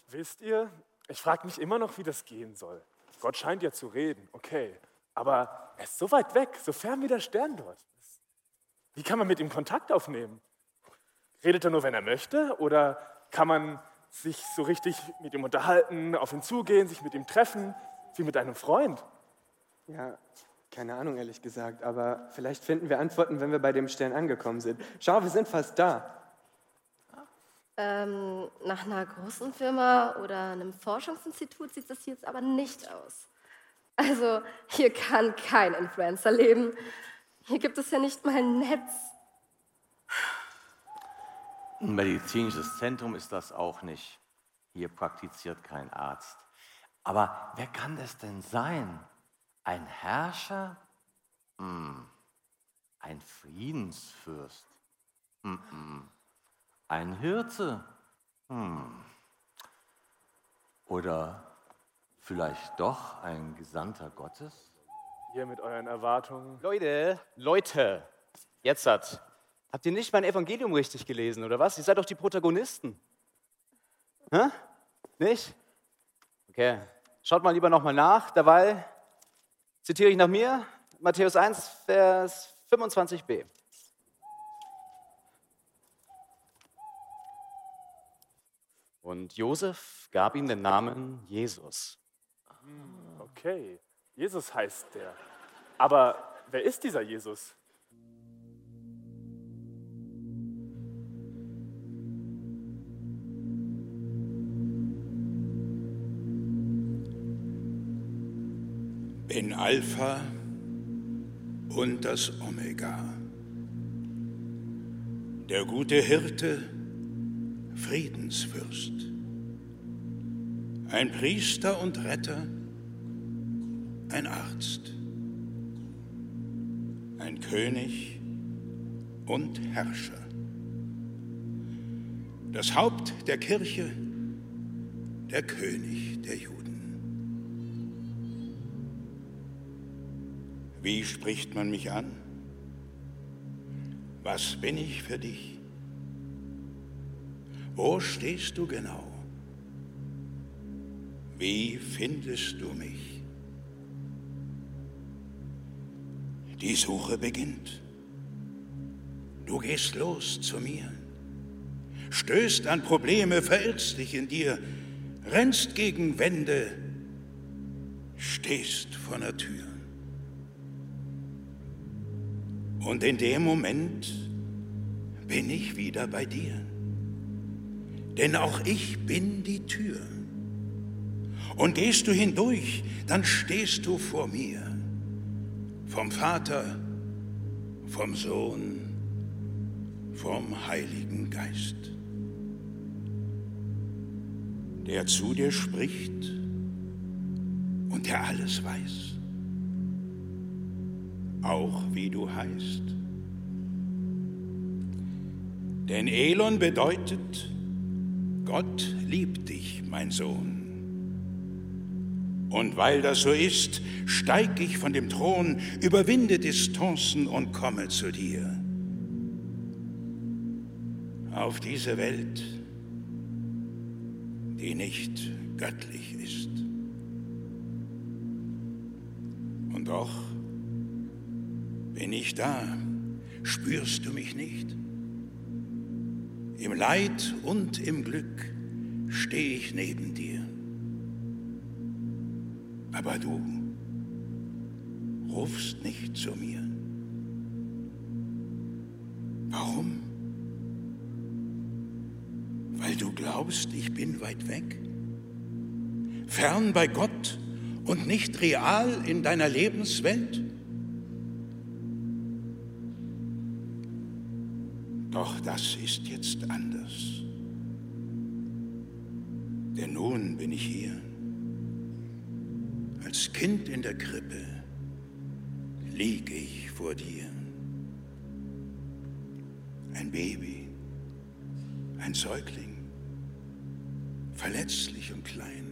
Wisst ihr, ich frage mich immer noch, wie das gehen soll. Gott scheint ja zu reden, okay. Aber er ist so weit weg, so fern wie der Stern dort. Wie kann man mit ihm Kontakt aufnehmen? Redet er nur, wenn er möchte? Oder kann man sich so richtig mit ihm unterhalten, auf ihn zugehen, sich mit ihm treffen, wie mit einem Freund? Ja, keine Ahnung, ehrlich gesagt. Aber vielleicht finden wir Antworten, wenn wir bei dem Stern angekommen sind. Schau, wir sind fast da. Ähm, nach einer großen Firma oder einem Forschungsinstitut sieht das jetzt aber nicht aus. Also, hier kann kein Influencer leben. Hier gibt es ja nicht mal ein Netz. Ein medizinisches Zentrum ist das auch nicht. Hier praktiziert kein Arzt. Aber wer kann das denn sein? Ein Herrscher? Hm. Ein Friedensfürst? Hm, hm. Ein Hirte? Hm. Oder vielleicht doch ein Gesandter Gottes? Ihr mit euren Erwartungen. Leute, Leute, jetzt hat. Habt ihr nicht mein Evangelium richtig gelesen, oder was? Ihr seid doch die Protagonisten. Hä? Nicht? Okay. Schaut mal lieber nochmal nach. Dabei zitiere ich nach mir Matthäus 1, Vers 25b. Und Josef gab ihm den Namen Jesus. Okay, Jesus heißt der. Aber wer ist dieser Jesus? bin Alpha und das Omega. Der gute Hirte, Friedensfürst. Ein Priester und Retter, ein Arzt. Ein König und Herrscher. Das Haupt der Kirche, der König der Juden. Wie spricht man mich an? Was bin ich für dich? Wo stehst du genau? Wie findest du mich? Die Suche beginnt. Du gehst los zu mir, stößt an Probleme, verirrst dich in dir, rennst gegen Wände, stehst vor der Tür. Und in dem Moment bin ich wieder bei dir. Denn auch ich bin die Tür. Und gehst du hindurch, dann stehst du vor mir. Vom Vater, vom Sohn, vom Heiligen Geist. Der zu dir spricht und der alles weiß auch wie du heißt. Denn Elon bedeutet, Gott liebt dich, mein Sohn. Und weil das so ist, steig ich von dem Thron, überwinde Distanzen und komme zu dir. Auf diese Welt, die nicht göttlich ist. Und doch bin ich da? Spürst du mich nicht? Im Leid und im Glück stehe ich neben dir. Aber du rufst nicht zu mir. Warum? Weil du glaubst, ich bin weit weg, fern bei Gott und nicht real in deiner Lebenswelt? Doch das ist jetzt anders. Denn nun bin ich hier. Als Kind in der Krippe liege ich vor dir. Ein Baby, ein Säugling, verletzlich und klein.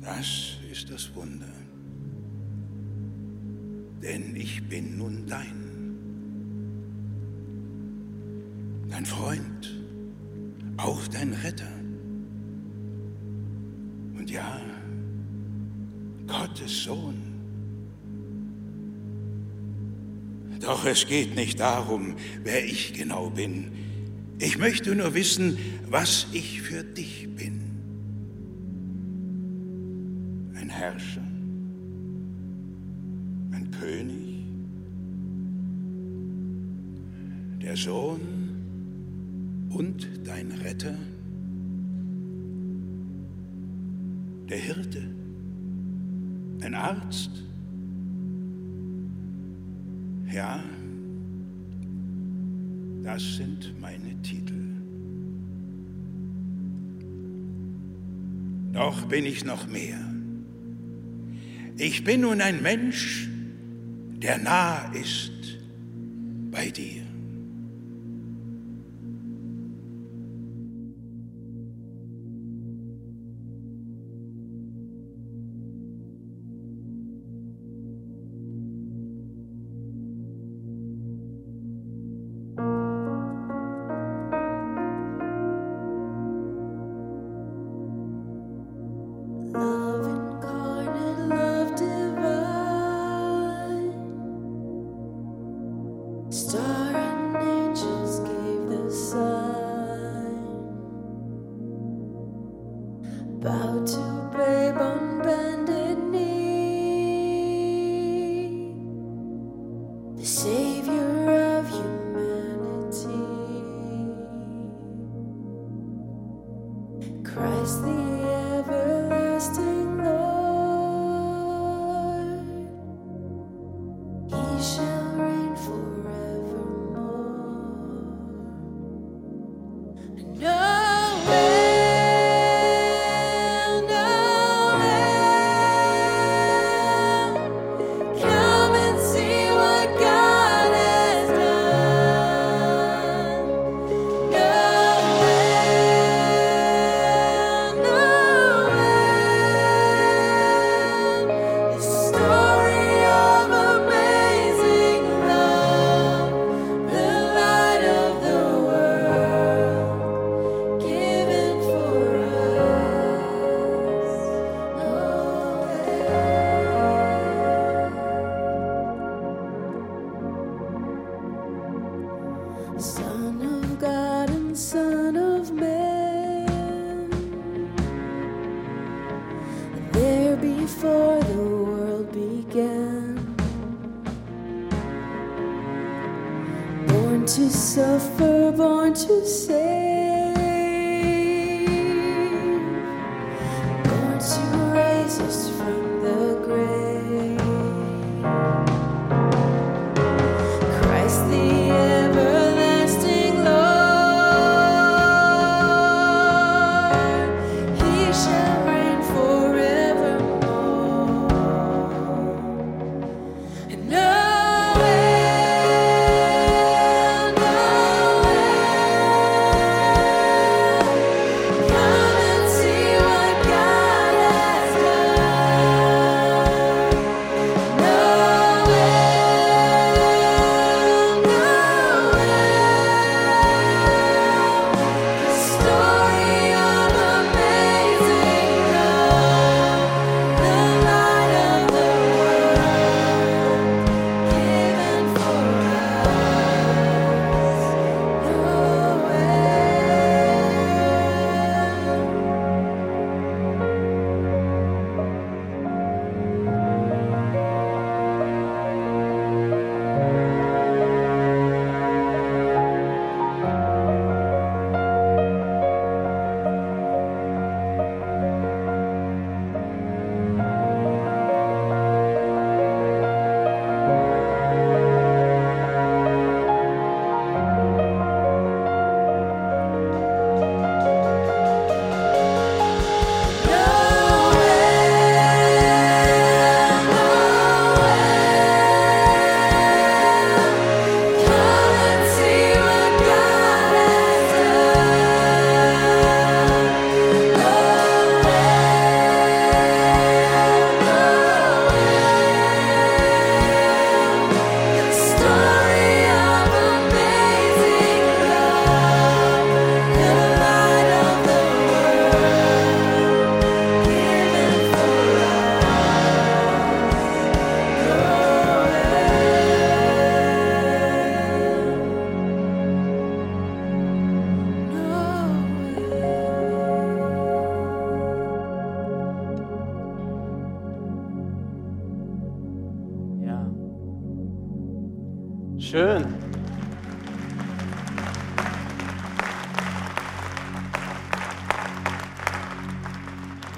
Das ist das Wunder. Denn ich bin nun dein. Dein Freund, auch dein Retter. Und ja, Gottes Sohn. Doch es geht nicht darum, wer ich genau bin. Ich möchte nur wissen, was ich für dich bin. Ein Herrscher, ein König, der Sohn Hirte, ein Arzt. Ja, das sind meine Titel. Doch bin ich noch mehr. Ich bin nun ein Mensch, der nah ist bei dir. Son of God and Son of Man. There before the world began. Born to suffer, born to save.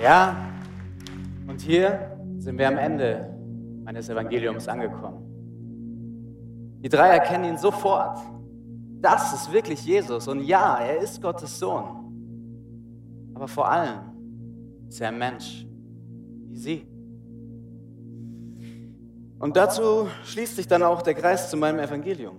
Ja, und hier sind wir am Ende meines Evangeliums angekommen. Die drei erkennen ihn sofort. Das ist wirklich Jesus und ja, er ist Gottes Sohn. Aber vor allem, Ist er ein Mensch, wie Sie. Und dazu schließt sich dann auch der Kreis zu meinem Evangelium.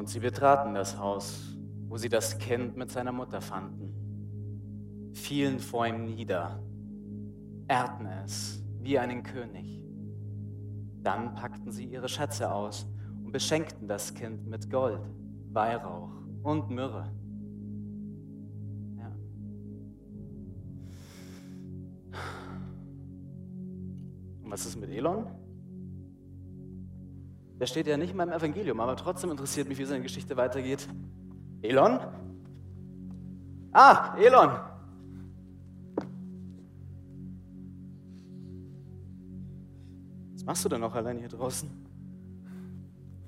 Und sie betraten das Haus, wo sie das Kind mit seiner Mutter fanden, fielen vor ihm nieder, ehrten es wie einen König. Dann packten sie ihre Schätze aus und beschenkten das Kind mit Gold, Weihrauch und Myrrhe. Und was ist mit Elon? Der steht ja nicht in meinem Evangelium, aber trotzdem interessiert mich, wie seine Geschichte weitergeht. Elon? Ah, Elon! Was machst du denn noch allein hier draußen?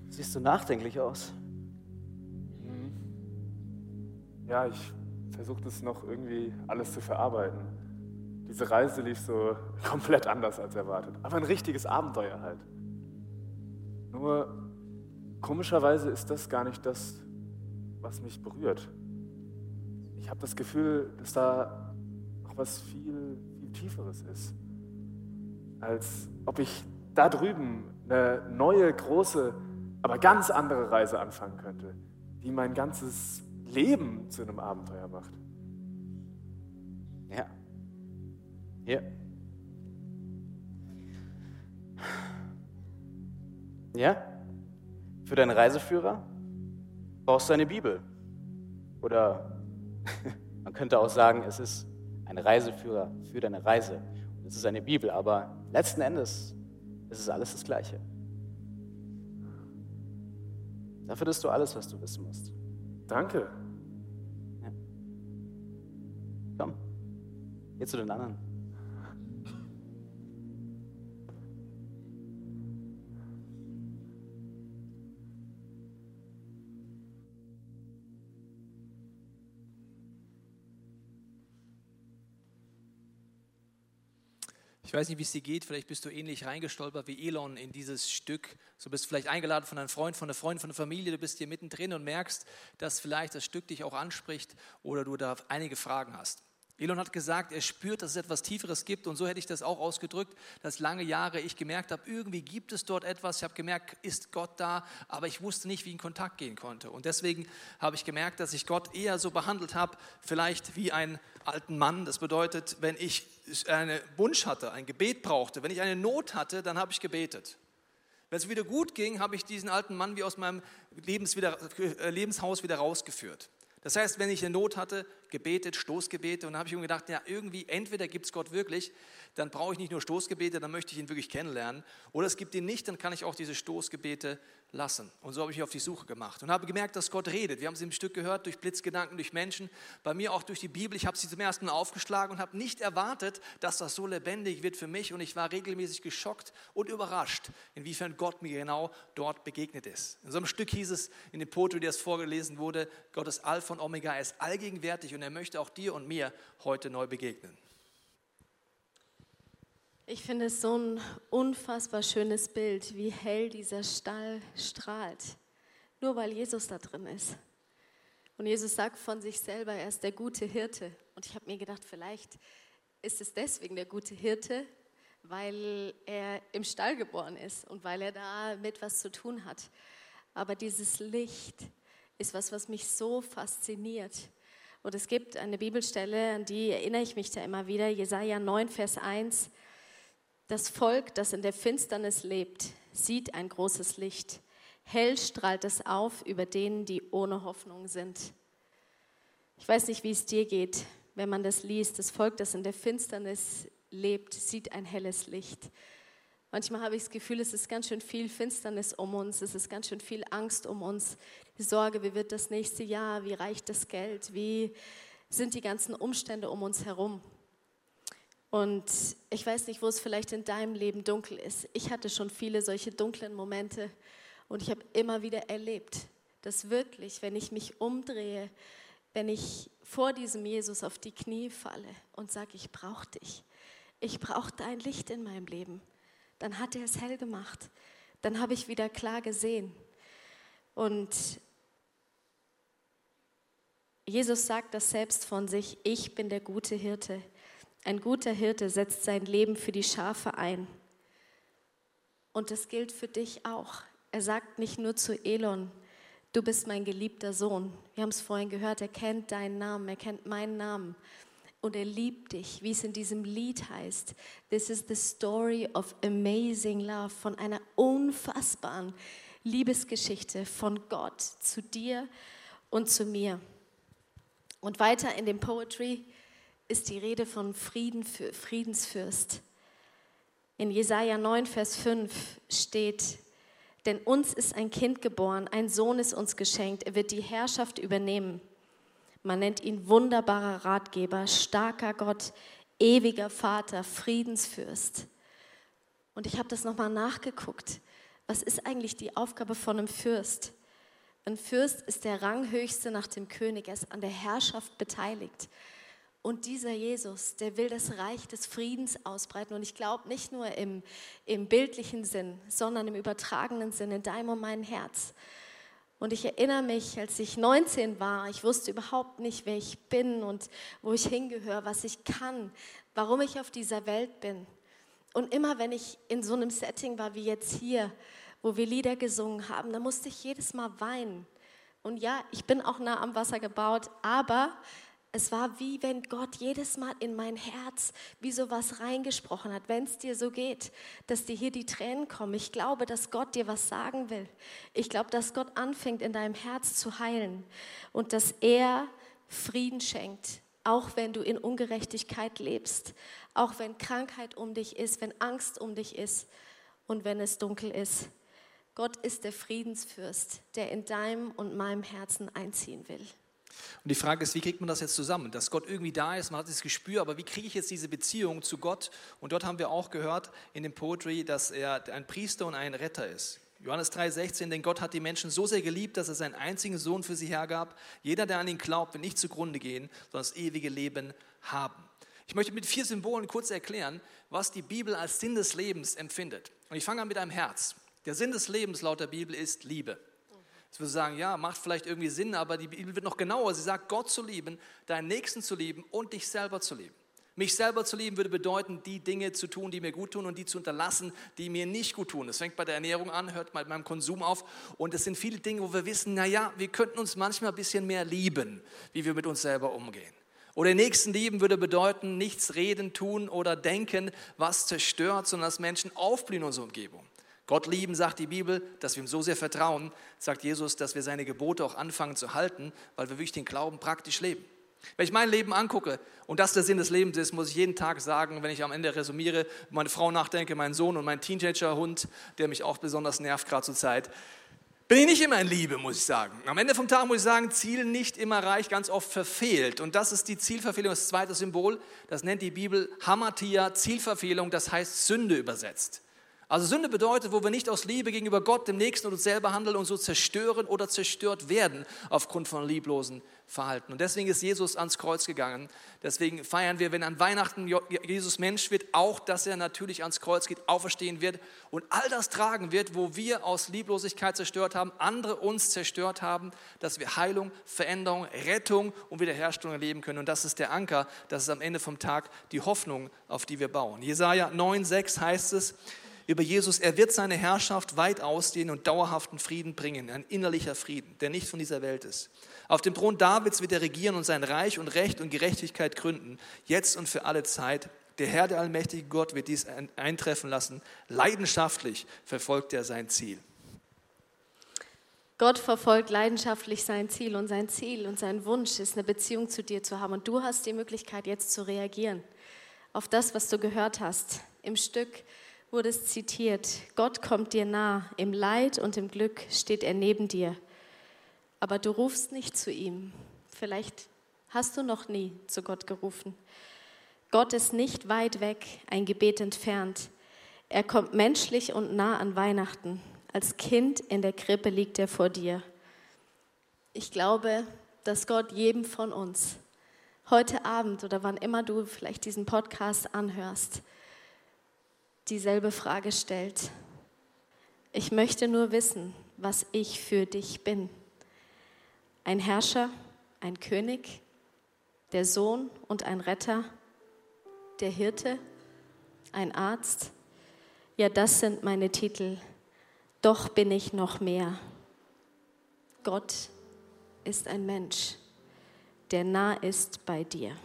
Siehst du nachdenklich aus? Mhm. Ja, ich versuche das noch irgendwie alles zu verarbeiten. Diese Reise lief so komplett anders als erwartet. Aber ein richtiges Abenteuer halt. Nur komischerweise ist das gar nicht das, was mich berührt. Ich habe das Gefühl, dass da noch was viel, viel Tieferes ist. Als ob ich da drüben eine neue, große, aber ganz andere Reise anfangen könnte, die mein ganzes Leben zu einem Abenteuer macht. Ja. Hier. Ja? Für deinen Reiseführer brauchst du eine Bibel. Oder man könnte auch sagen, es ist ein Reiseführer für deine Reise. Und es ist eine Bibel, aber letzten Endes ist es alles das Gleiche. Da findest du alles, was du wissen musst. Danke. Ja. Komm, geh zu den anderen. Ich weiß nicht, wie es dir geht. Vielleicht bist du ähnlich reingestolpert wie Elon in dieses Stück. Du bist vielleicht eingeladen von einem Freund, von einer Freundin, von einer Familie. Du bist hier mittendrin und merkst, dass vielleicht das Stück dich auch anspricht oder du da einige Fragen hast. Elon hat gesagt, er spürt, dass es etwas Tieferes gibt und so hätte ich das auch ausgedrückt, dass lange Jahre ich gemerkt habe, irgendwie gibt es dort etwas. Ich habe gemerkt, ist Gott da, aber ich wusste nicht, wie ich in Kontakt gehen konnte. Und deswegen habe ich gemerkt, dass ich Gott eher so behandelt habe, vielleicht wie einen alten Mann. Das bedeutet, wenn ich einen Wunsch hatte, ein Gebet brauchte, wenn ich eine Not hatte, dann habe ich gebetet. Wenn es wieder gut ging, habe ich diesen alten Mann wie aus meinem Lebens wieder, äh, Lebenshaus wieder rausgeführt. Das heißt, wenn ich eine Not hatte, gebetet, Stoßgebete. Und dann habe ich mir gedacht, ja, irgendwie, entweder gibt es Gott wirklich, dann brauche ich nicht nur Stoßgebete, dann möchte ich ihn wirklich kennenlernen. Oder es gibt ihn nicht, dann kann ich auch diese Stoßgebete lassen. Und so habe ich mich auf die Suche gemacht und habe gemerkt, dass Gott redet. Wir haben es im Stück gehört, durch Blitzgedanken, durch Menschen, bei mir auch durch die Bibel. Ich habe sie zum ersten Mal aufgeschlagen und habe nicht erwartet, dass das so lebendig wird für mich. Und ich war regelmäßig geschockt und überrascht, inwiefern Gott mir genau dort begegnet ist. In so einem Stück hieß es in dem Poto, der es vorgelesen wurde, Gott ist Alpha und Omega, er ist allgegenwärtig und er möchte auch dir und mir heute neu begegnen. Ich finde es so ein unfassbar schönes Bild, wie hell dieser Stall strahlt. Nur weil Jesus da drin ist. Und Jesus sagt von sich selber, er ist der gute Hirte. Und ich habe mir gedacht, vielleicht ist es deswegen der gute Hirte, weil er im Stall geboren ist und weil er da mit was zu tun hat. Aber dieses Licht ist was, was mich so fasziniert. Und es gibt eine Bibelstelle, an die erinnere ich mich da immer wieder, Jesaja 9, Vers 1. Das Volk, das in der Finsternis lebt, sieht ein großes Licht. Hell strahlt es auf über denen, die ohne Hoffnung sind. Ich weiß nicht, wie es dir geht, wenn man das liest. Das Volk, das in der Finsternis lebt, sieht ein helles Licht. Manchmal habe ich das Gefühl, es ist ganz schön viel Finsternis um uns, es ist ganz schön viel Angst um uns. Die Sorge, wie wird das nächste Jahr, wie reicht das Geld, wie sind die ganzen Umstände um uns herum. Und ich weiß nicht, wo es vielleicht in deinem Leben dunkel ist. Ich hatte schon viele solche dunklen Momente und ich habe immer wieder erlebt, dass wirklich, wenn ich mich umdrehe, wenn ich vor diesem Jesus auf die Knie falle und sage, ich brauche dich. Ich brauche dein Licht in meinem Leben. Dann hat er es hell gemacht. Dann habe ich wieder klar gesehen. Und Jesus sagt das selbst von sich, ich bin der gute Hirte. Ein guter Hirte setzt sein Leben für die Schafe ein. Und das gilt für dich auch. Er sagt nicht nur zu Elon, du bist mein geliebter Sohn. Wir haben es vorhin gehört, er kennt deinen Namen, er kennt meinen Namen. Und er liebt dich, wie es in diesem Lied heißt. This is the story of amazing love, von einer unfassbaren Liebesgeschichte von Gott zu dir und zu mir. Und weiter in dem Poetry ist die Rede von Frieden für Friedensfürst. In Jesaja 9, Vers 5 steht, denn uns ist ein Kind geboren, ein Sohn ist uns geschenkt, er wird die Herrschaft übernehmen. Man nennt ihn wunderbarer Ratgeber, starker Gott, ewiger Vater, Friedensfürst. Und ich habe das nochmal nachgeguckt. Was ist eigentlich die Aufgabe von einem Fürst? Ein Fürst ist der Ranghöchste nach dem König, er ist an der Herrschaft beteiligt. Und dieser Jesus, der will das Reich des Friedens ausbreiten. Und ich glaube nicht nur im, im bildlichen Sinn, sondern im übertragenen Sinn, in deinem und meinem Herz. Und ich erinnere mich, als ich 19 war, ich wusste überhaupt nicht, wer ich bin und wo ich hingehöre, was ich kann, warum ich auf dieser Welt bin. Und immer wenn ich in so einem Setting war wie jetzt hier, wo wir Lieder gesungen haben, da musste ich jedes Mal weinen. Und ja, ich bin auch nah am Wasser gebaut, aber es war wie wenn Gott jedes Mal in mein Herz wie so was reingesprochen hat, wenn es dir so geht, dass dir hier die Tränen kommen. Ich glaube, dass Gott dir was sagen will. Ich glaube, dass Gott anfängt in deinem Herz zu heilen und dass er Frieden schenkt, auch wenn du in Ungerechtigkeit lebst, auch wenn Krankheit um dich ist, wenn Angst um dich ist und wenn es dunkel ist. Gott ist der Friedensfürst, der in deinem und meinem Herzen einziehen will. Und die Frage ist, wie kriegt man das jetzt zusammen? Dass Gott irgendwie da ist, man hat das Gespür, aber wie kriege ich jetzt diese Beziehung zu Gott? Und dort haben wir auch gehört in dem Poetry, dass er ein Priester und ein Retter ist. Johannes 3,16, denn Gott hat die Menschen so sehr geliebt, dass er seinen einzigen Sohn für sie hergab. Jeder, der an ihn glaubt, wird nicht zugrunde gehen, sondern das ewige Leben haben. Ich möchte mit vier Symbolen kurz erklären, was die Bibel als Sinn des Lebens empfindet. Und ich fange an mit einem Herz. Der Sinn des Lebens laut der Bibel ist Liebe. Jetzt würde sagen, ja, macht vielleicht irgendwie Sinn, aber die Bibel wird noch genauer. Sie sagt, Gott zu lieben, deinen Nächsten zu lieben und dich selber zu lieben. Mich selber zu lieben würde bedeuten, die Dinge zu tun, die mir gut tun und die zu unterlassen, die mir nicht gut tun. Das fängt bei der Ernährung an, hört bei meinem Konsum auf. Und es sind viele Dinge, wo wir wissen, naja, wir könnten uns manchmal ein bisschen mehr lieben, wie wir mit uns selber umgehen. Oder Nächsten lieben würde bedeuten, nichts reden, tun oder denken, was zerstört, sondern dass Menschen aufblühen in unserer Umgebung. Gott lieben, sagt die Bibel, dass wir ihm so sehr vertrauen, sagt Jesus, dass wir seine Gebote auch anfangen zu halten, weil wir wirklich den Glauben praktisch leben. Wenn ich mein Leben angucke und das der Sinn des Lebens ist, muss ich jeden Tag sagen, wenn ich am Ende resümiere, meine Frau nachdenke, meinen Sohn und meinen Teenager-Hund, der mich auch besonders nervt gerade zur Zeit, bin ich nicht immer in Liebe, muss ich sagen. Am Ende vom Tag muss ich sagen, Ziel nicht immer reich, ganz oft verfehlt. Und das ist die Zielverfehlung, das zweite Symbol, das nennt die Bibel Hamatia, Zielverfehlung, das heißt Sünde übersetzt. Also Sünde bedeutet, wo wir nicht aus Liebe gegenüber Gott, dem Nächsten und uns selber handeln und so zerstören oder zerstört werden aufgrund von lieblosen Verhalten. Und deswegen ist Jesus ans Kreuz gegangen. Deswegen feiern wir, wenn an Weihnachten Jesus Mensch wird, auch, dass er natürlich ans Kreuz geht, auferstehen wird und all das tragen wird, wo wir aus Lieblosigkeit zerstört haben, andere uns zerstört haben, dass wir Heilung, Veränderung, Rettung und Wiederherstellung erleben können. Und das ist der Anker, das ist am Ende vom Tag die Hoffnung, auf die wir bauen. Jesaja 9,6 heißt es, über Jesus, er wird seine Herrschaft weit ausdehnen und dauerhaften Frieden bringen, ein innerlicher Frieden, der nicht von dieser Welt ist. Auf dem Thron Davids wird er regieren und sein Reich und Recht und Gerechtigkeit gründen, jetzt und für alle Zeit. Der Herr, der allmächtige Gott, wird dies eintreffen lassen. Leidenschaftlich verfolgt er sein Ziel. Gott verfolgt leidenschaftlich sein Ziel und sein Ziel und sein Wunsch ist, eine Beziehung zu dir zu haben. Und du hast die Möglichkeit, jetzt zu reagieren auf das, was du gehört hast. Im Stück wurde es zitiert, Gott kommt dir nah, im Leid und im Glück steht er neben dir. Aber du rufst nicht zu ihm. Vielleicht hast du noch nie zu Gott gerufen. Gott ist nicht weit weg, ein Gebet entfernt. Er kommt menschlich und nah an Weihnachten. Als Kind in der Krippe liegt er vor dir. Ich glaube, dass Gott jedem von uns heute Abend oder wann immer du vielleicht diesen Podcast anhörst, dieselbe Frage stellt. Ich möchte nur wissen, was ich für dich bin. Ein Herrscher, ein König, der Sohn und ein Retter, der Hirte, ein Arzt. Ja, das sind meine Titel. Doch bin ich noch mehr. Gott ist ein Mensch, der nah ist bei dir.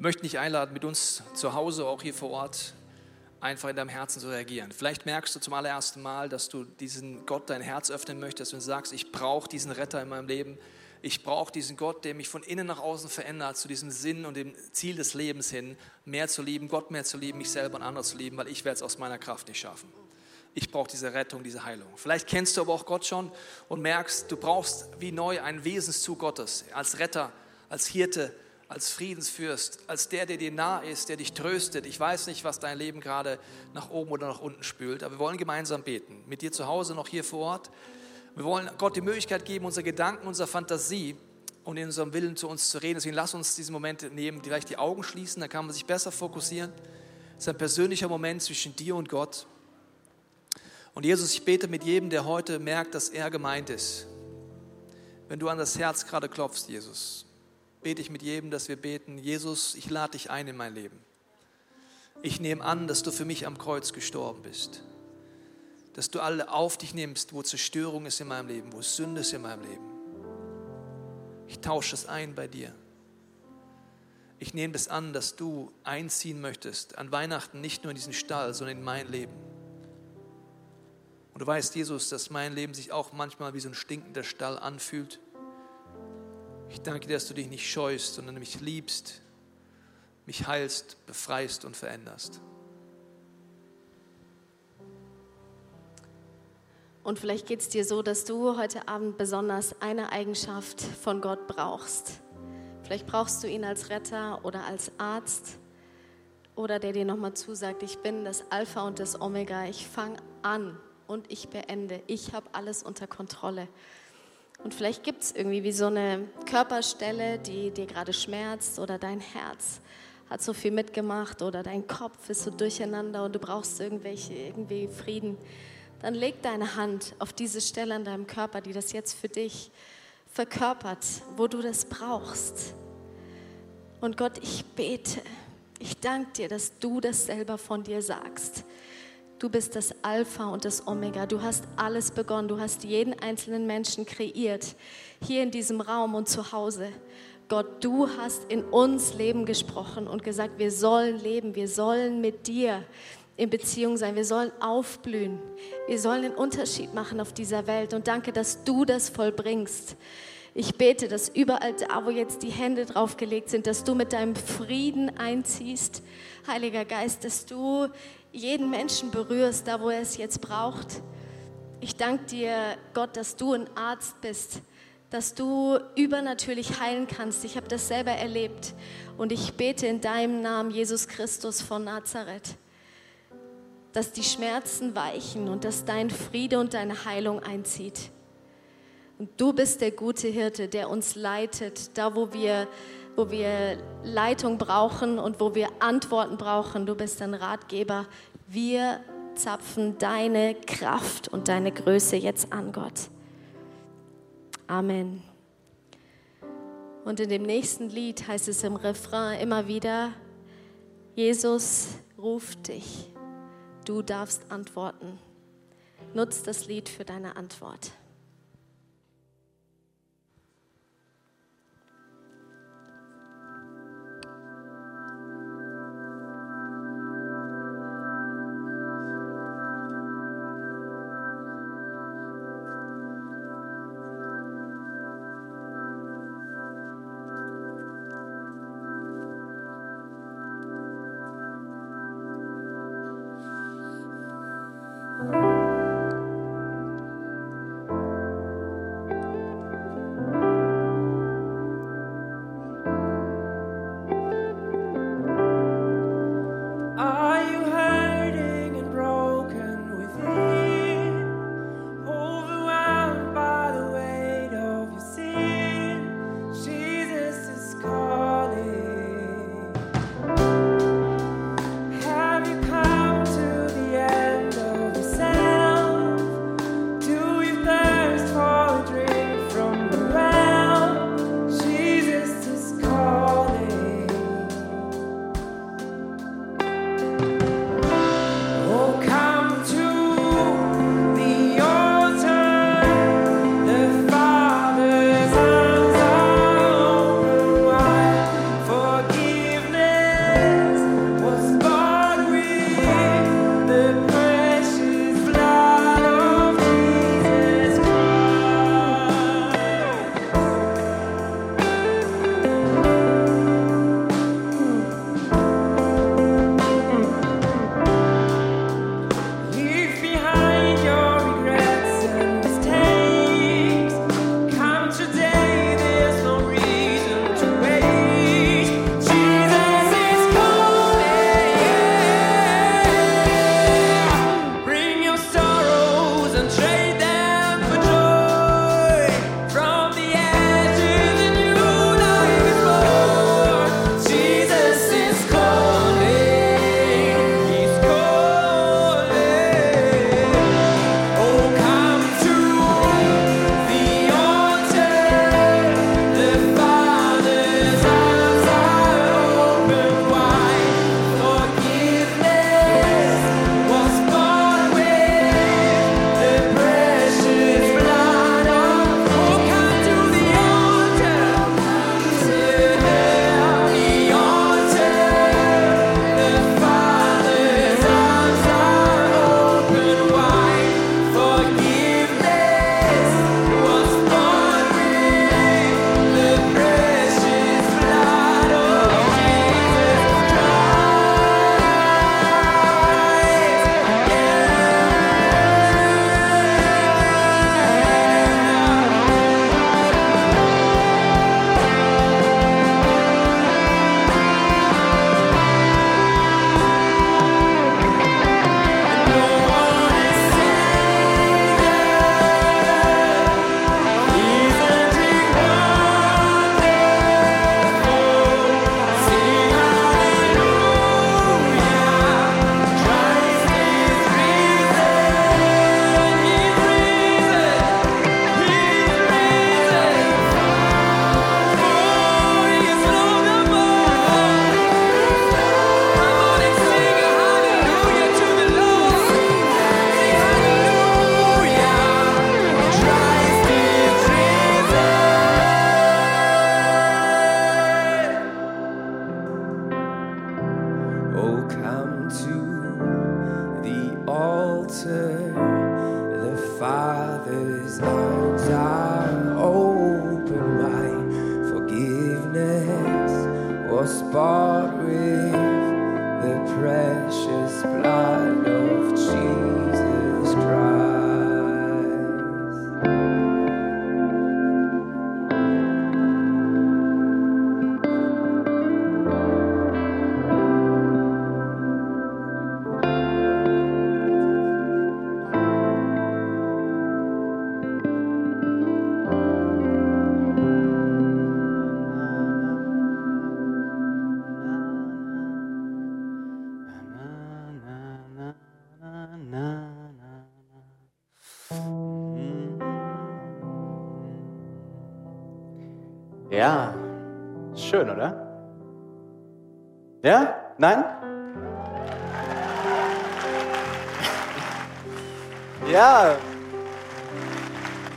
Möchten dich einladen, mit uns zu Hause, auch hier vor Ort, einfach in deinem Herzen zu reagieren. Vielleicht merkst du zum allerersten Mal, dass du diesen Gott dein Herz öffnen möchtest und sagst, ich brauche diesen Retter in meinem Leben. Ich brauche diesen Gott, der mich von innen nach außen verändert, zu diesem Sinn und dem Ziel des Lebens hin, mehr zu lieben, Gott mehr zu lieben, mich selber und andere zu lieben, weil ich werde es aus meiner Kraft nicht schaffen. Ich brauche diese Rettung, diese Heilung. Vielleicht kennst du aber auch Gott schon und merkst, du brauchst wie neu einen Wesenszug Gottes als Retter, als Hirte, als Friedensfürst, als der, der dir nah ist, der dich tröstet. Ich weiß nicht, was dein Leben gerade nach oben oder nach unten spült, aber wir wollen gemeinsam beten. Mit dir zu Hause, noch hier vor Ort. Wir wollen Gott die Möglichkeit geben, unsere Gedanken, unsere Fantasie und in unserem Willen zu uns zu reden. Deswegen lass uns diesen Moment nehmen, vielleicht die Augen schließen, dann kann man sich besser fokussieren. Es ist ein persönlicher Moment zwischen dir und Gott. Und Jesus, ich bete mit jedem, der heute merkt, dass er gemeint ist. Wenn du an das Herz gerade klopfst, Jesus, bete ich mit jedem, dass wir beten, Jesus, ich lade dich ein in mein Leben. Ich nehme an, dass du für mich am Kreuz gestorben bist. Dass du alle auf dich nimmst, wo Zerstörung ist in meinem Leben, wo Sünde ist in meinem Leben. Ich tausche es ein bei dir. Ich nehme das an, dass du einziehen möchtest an Weihnachten nicht nur in diesen Stall, sondern in mein Leben. Und du weißt, Jesus, dass mein Leben sich auch manchmal wie so ein stinkender Stall anfühlt. Ich danke dir, dass du dich nicht scheust, sondern mich liebst, mich heilst, befreist und veränderst. Und vielleicht geht es dir so, dass du heute Abend besonders eine Eigenschaft von Gott brauchst. Vielleicht brauchst du ihn als Retter oder als Arzt oder der dir nochmal zusagt, ich bin das Alpha und das Omega, ich fange an und ich beende, ich habe alles unter Kontrolle. Und vielleicht gibt es irgendwie wie so eine Körperstelle, die dir gerade schmerzt oder dein Herz hat so viel mitgemacht oder dein Kopf ist so durcheinander und du brauchst irgendwelche, irgendwie Frieden. Dann leg deine Hand auf diese Stelle an deinem Körper, die das jetzt für dich verkörpert, wo du das brauchst. Und Gott, ich bete, ich danke dir, dass du das selber von dir sagst. Du bist das Alpha und das Omega. Du hast alles begonnen. Du hast jeden einzelnen Menschen kreiert, hier in diesem Raum und zu Hause. Gott, du hast in uns Leben gesprochen und gesagt, wir sollen leben, wir sollen mit dir in Beziehung sein, wir sollen aufblühen, wir sollen einen Unterschied machen auf dieser Welt. Und danke, dass du das vollbringst. Ich bete, dass überall da, wo jetzt die Hände draufgelegt sind, dass du mit deinem Frieden einziehst, Heiliger Geist, dass du jeden Menschen berührst, da wo er es jetzt braucht. Ich danke dir, Gott, dass du ein Arzt bist, dass du übernatürlich heilen kannst. Ich habe das selber erlebt und ich bete in deinem Namen, Jesus Christus von Nazareth, dass die Schmerzen weichen und dass dein Friede und deine Heilung einzieht. Und du bist der gute Hirte, der uns leitet, da wo wir wo wir Leitung brauchen und wo wir Antworten brauchen. Du bist ein Ratgeber. Wir zapfen deine Kraft und deine Größe jetzt an, Gott. Amen. Und in dem nächsten Lied heißt es im Refrain immer wieder, Jesus ruft dich, du darfst antworten. Nutz das Lied für deine Antwort.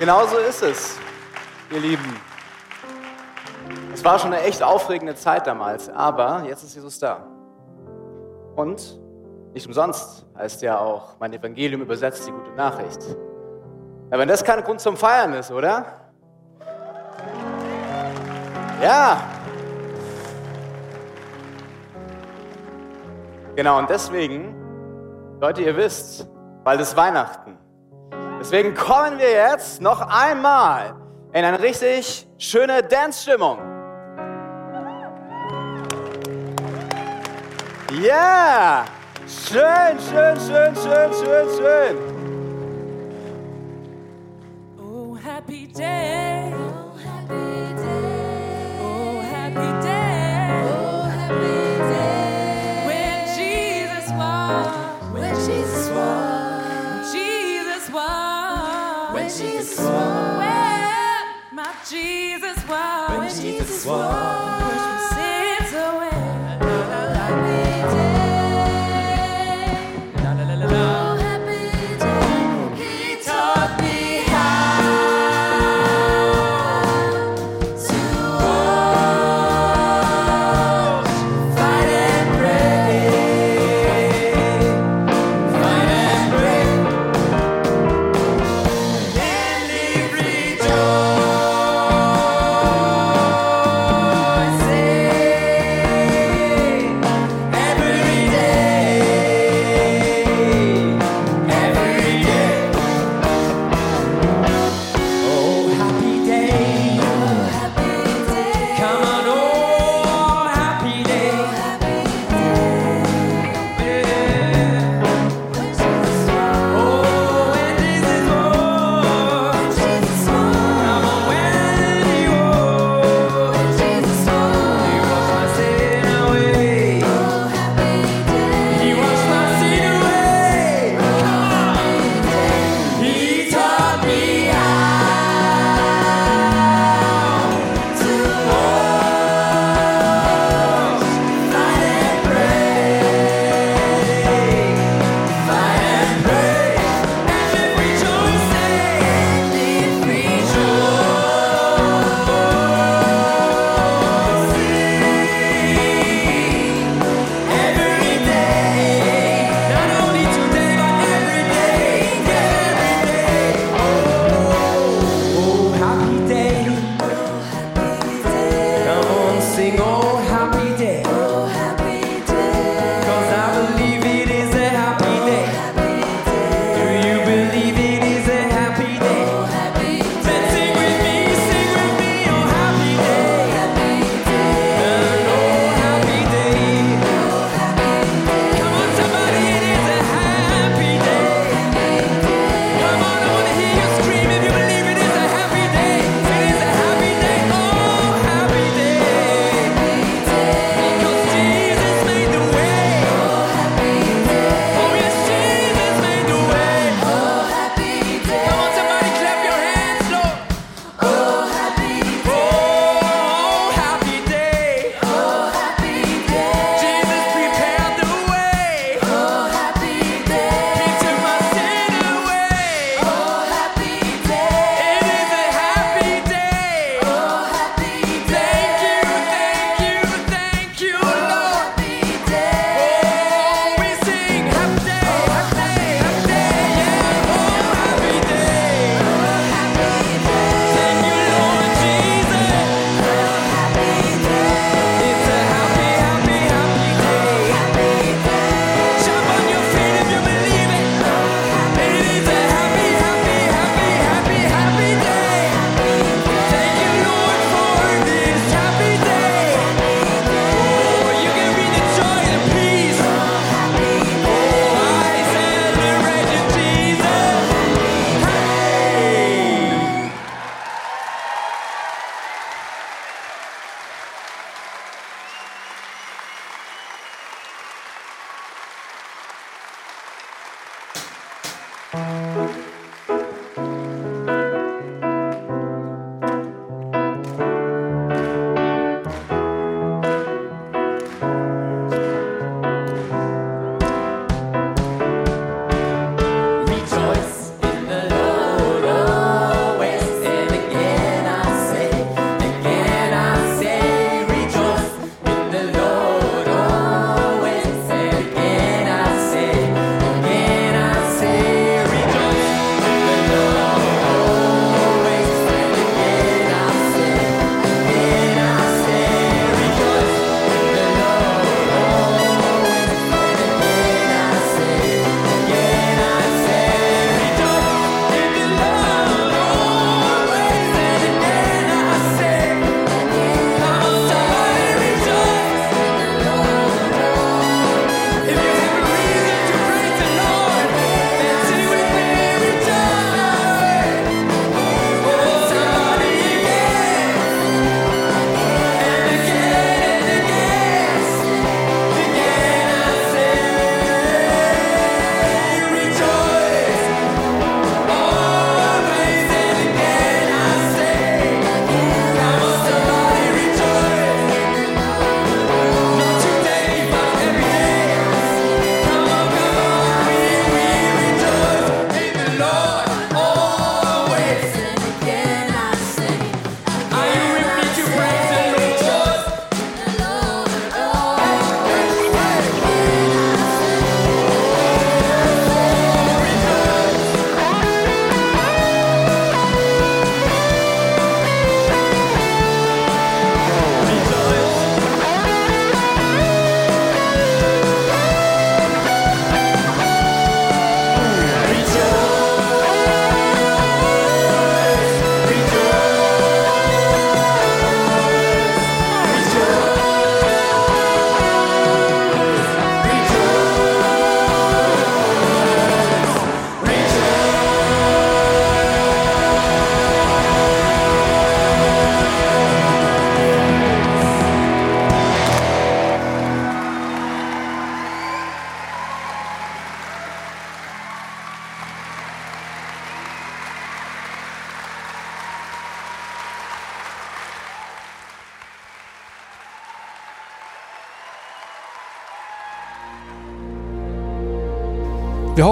Genauso ist es, ihr Lieben. Es war schon eine echt aufregende Zeit damals, aber jetzt ist Jesus da. Und nicht umsonst heißt ja auch, mein Evangelium übersetzt die gute Nachricht. Ja, wenn das kein Grund zum Feiern ist, oder? Ja. Genau, und deswegen, Leute, ihr wisst, bald ist Weihnachten. Deswegen kommen wir jetzt noch einmal in eine richtig schöne Dance-Stimmung. Yeah! Schön, schön, schön, schön, schön, schön. 哇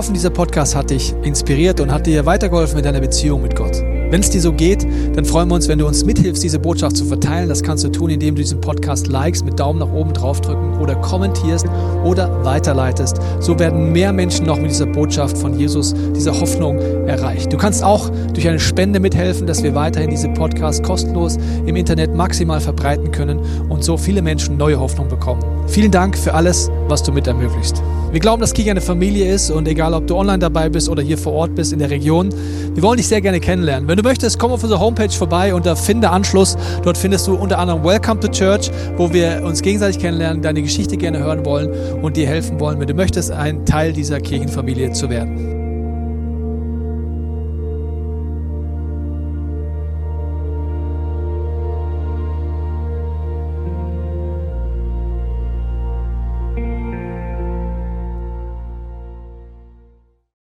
hoffen, dieser Podcast hat dich inspiriert und hat dir weitergeholfen in deiner Beziehung mit Gott. Wenn es dir so geht, dann freuen wir uns, wenn du uns mithilfst, diese Botschaft zu verteilen. Das kannst du tun, indem du diesen Podcast likest, mit Daumen nach oben draufdrücken oder kommentierst oder weiterleitest. So werden mehr Menschen noch mit dieser Botschaft von Jesus, dieser Hoffnung erreicht. Du kannst auch durch eine Spende mithelfen, dass wir weiterhin diese Podcast kostenlos im Internet maximal verbreiten können und so viele Menschen neue Hoffnung bekommen. Vielen Dank für alles, was du mit ermöglicht. Wir glauben, dass Kirche eine Familie ist und egal, ob du online dabei bist oder hier vor Ort bist in der Region, wir wollen dich sehr gerne kennenlernen. Wenn du möchtest, komm auf unsere Homepage vorbei unter Finde Anschluss. Dort findest du unter anderem Welcome to Church, wo wir uns gegenseitig kennenlernen, deine Geschichte gerne hören wollen und dir helfen wollen, wenn du möchtest, ein Teil dieser Kirchenfamilie zu werden.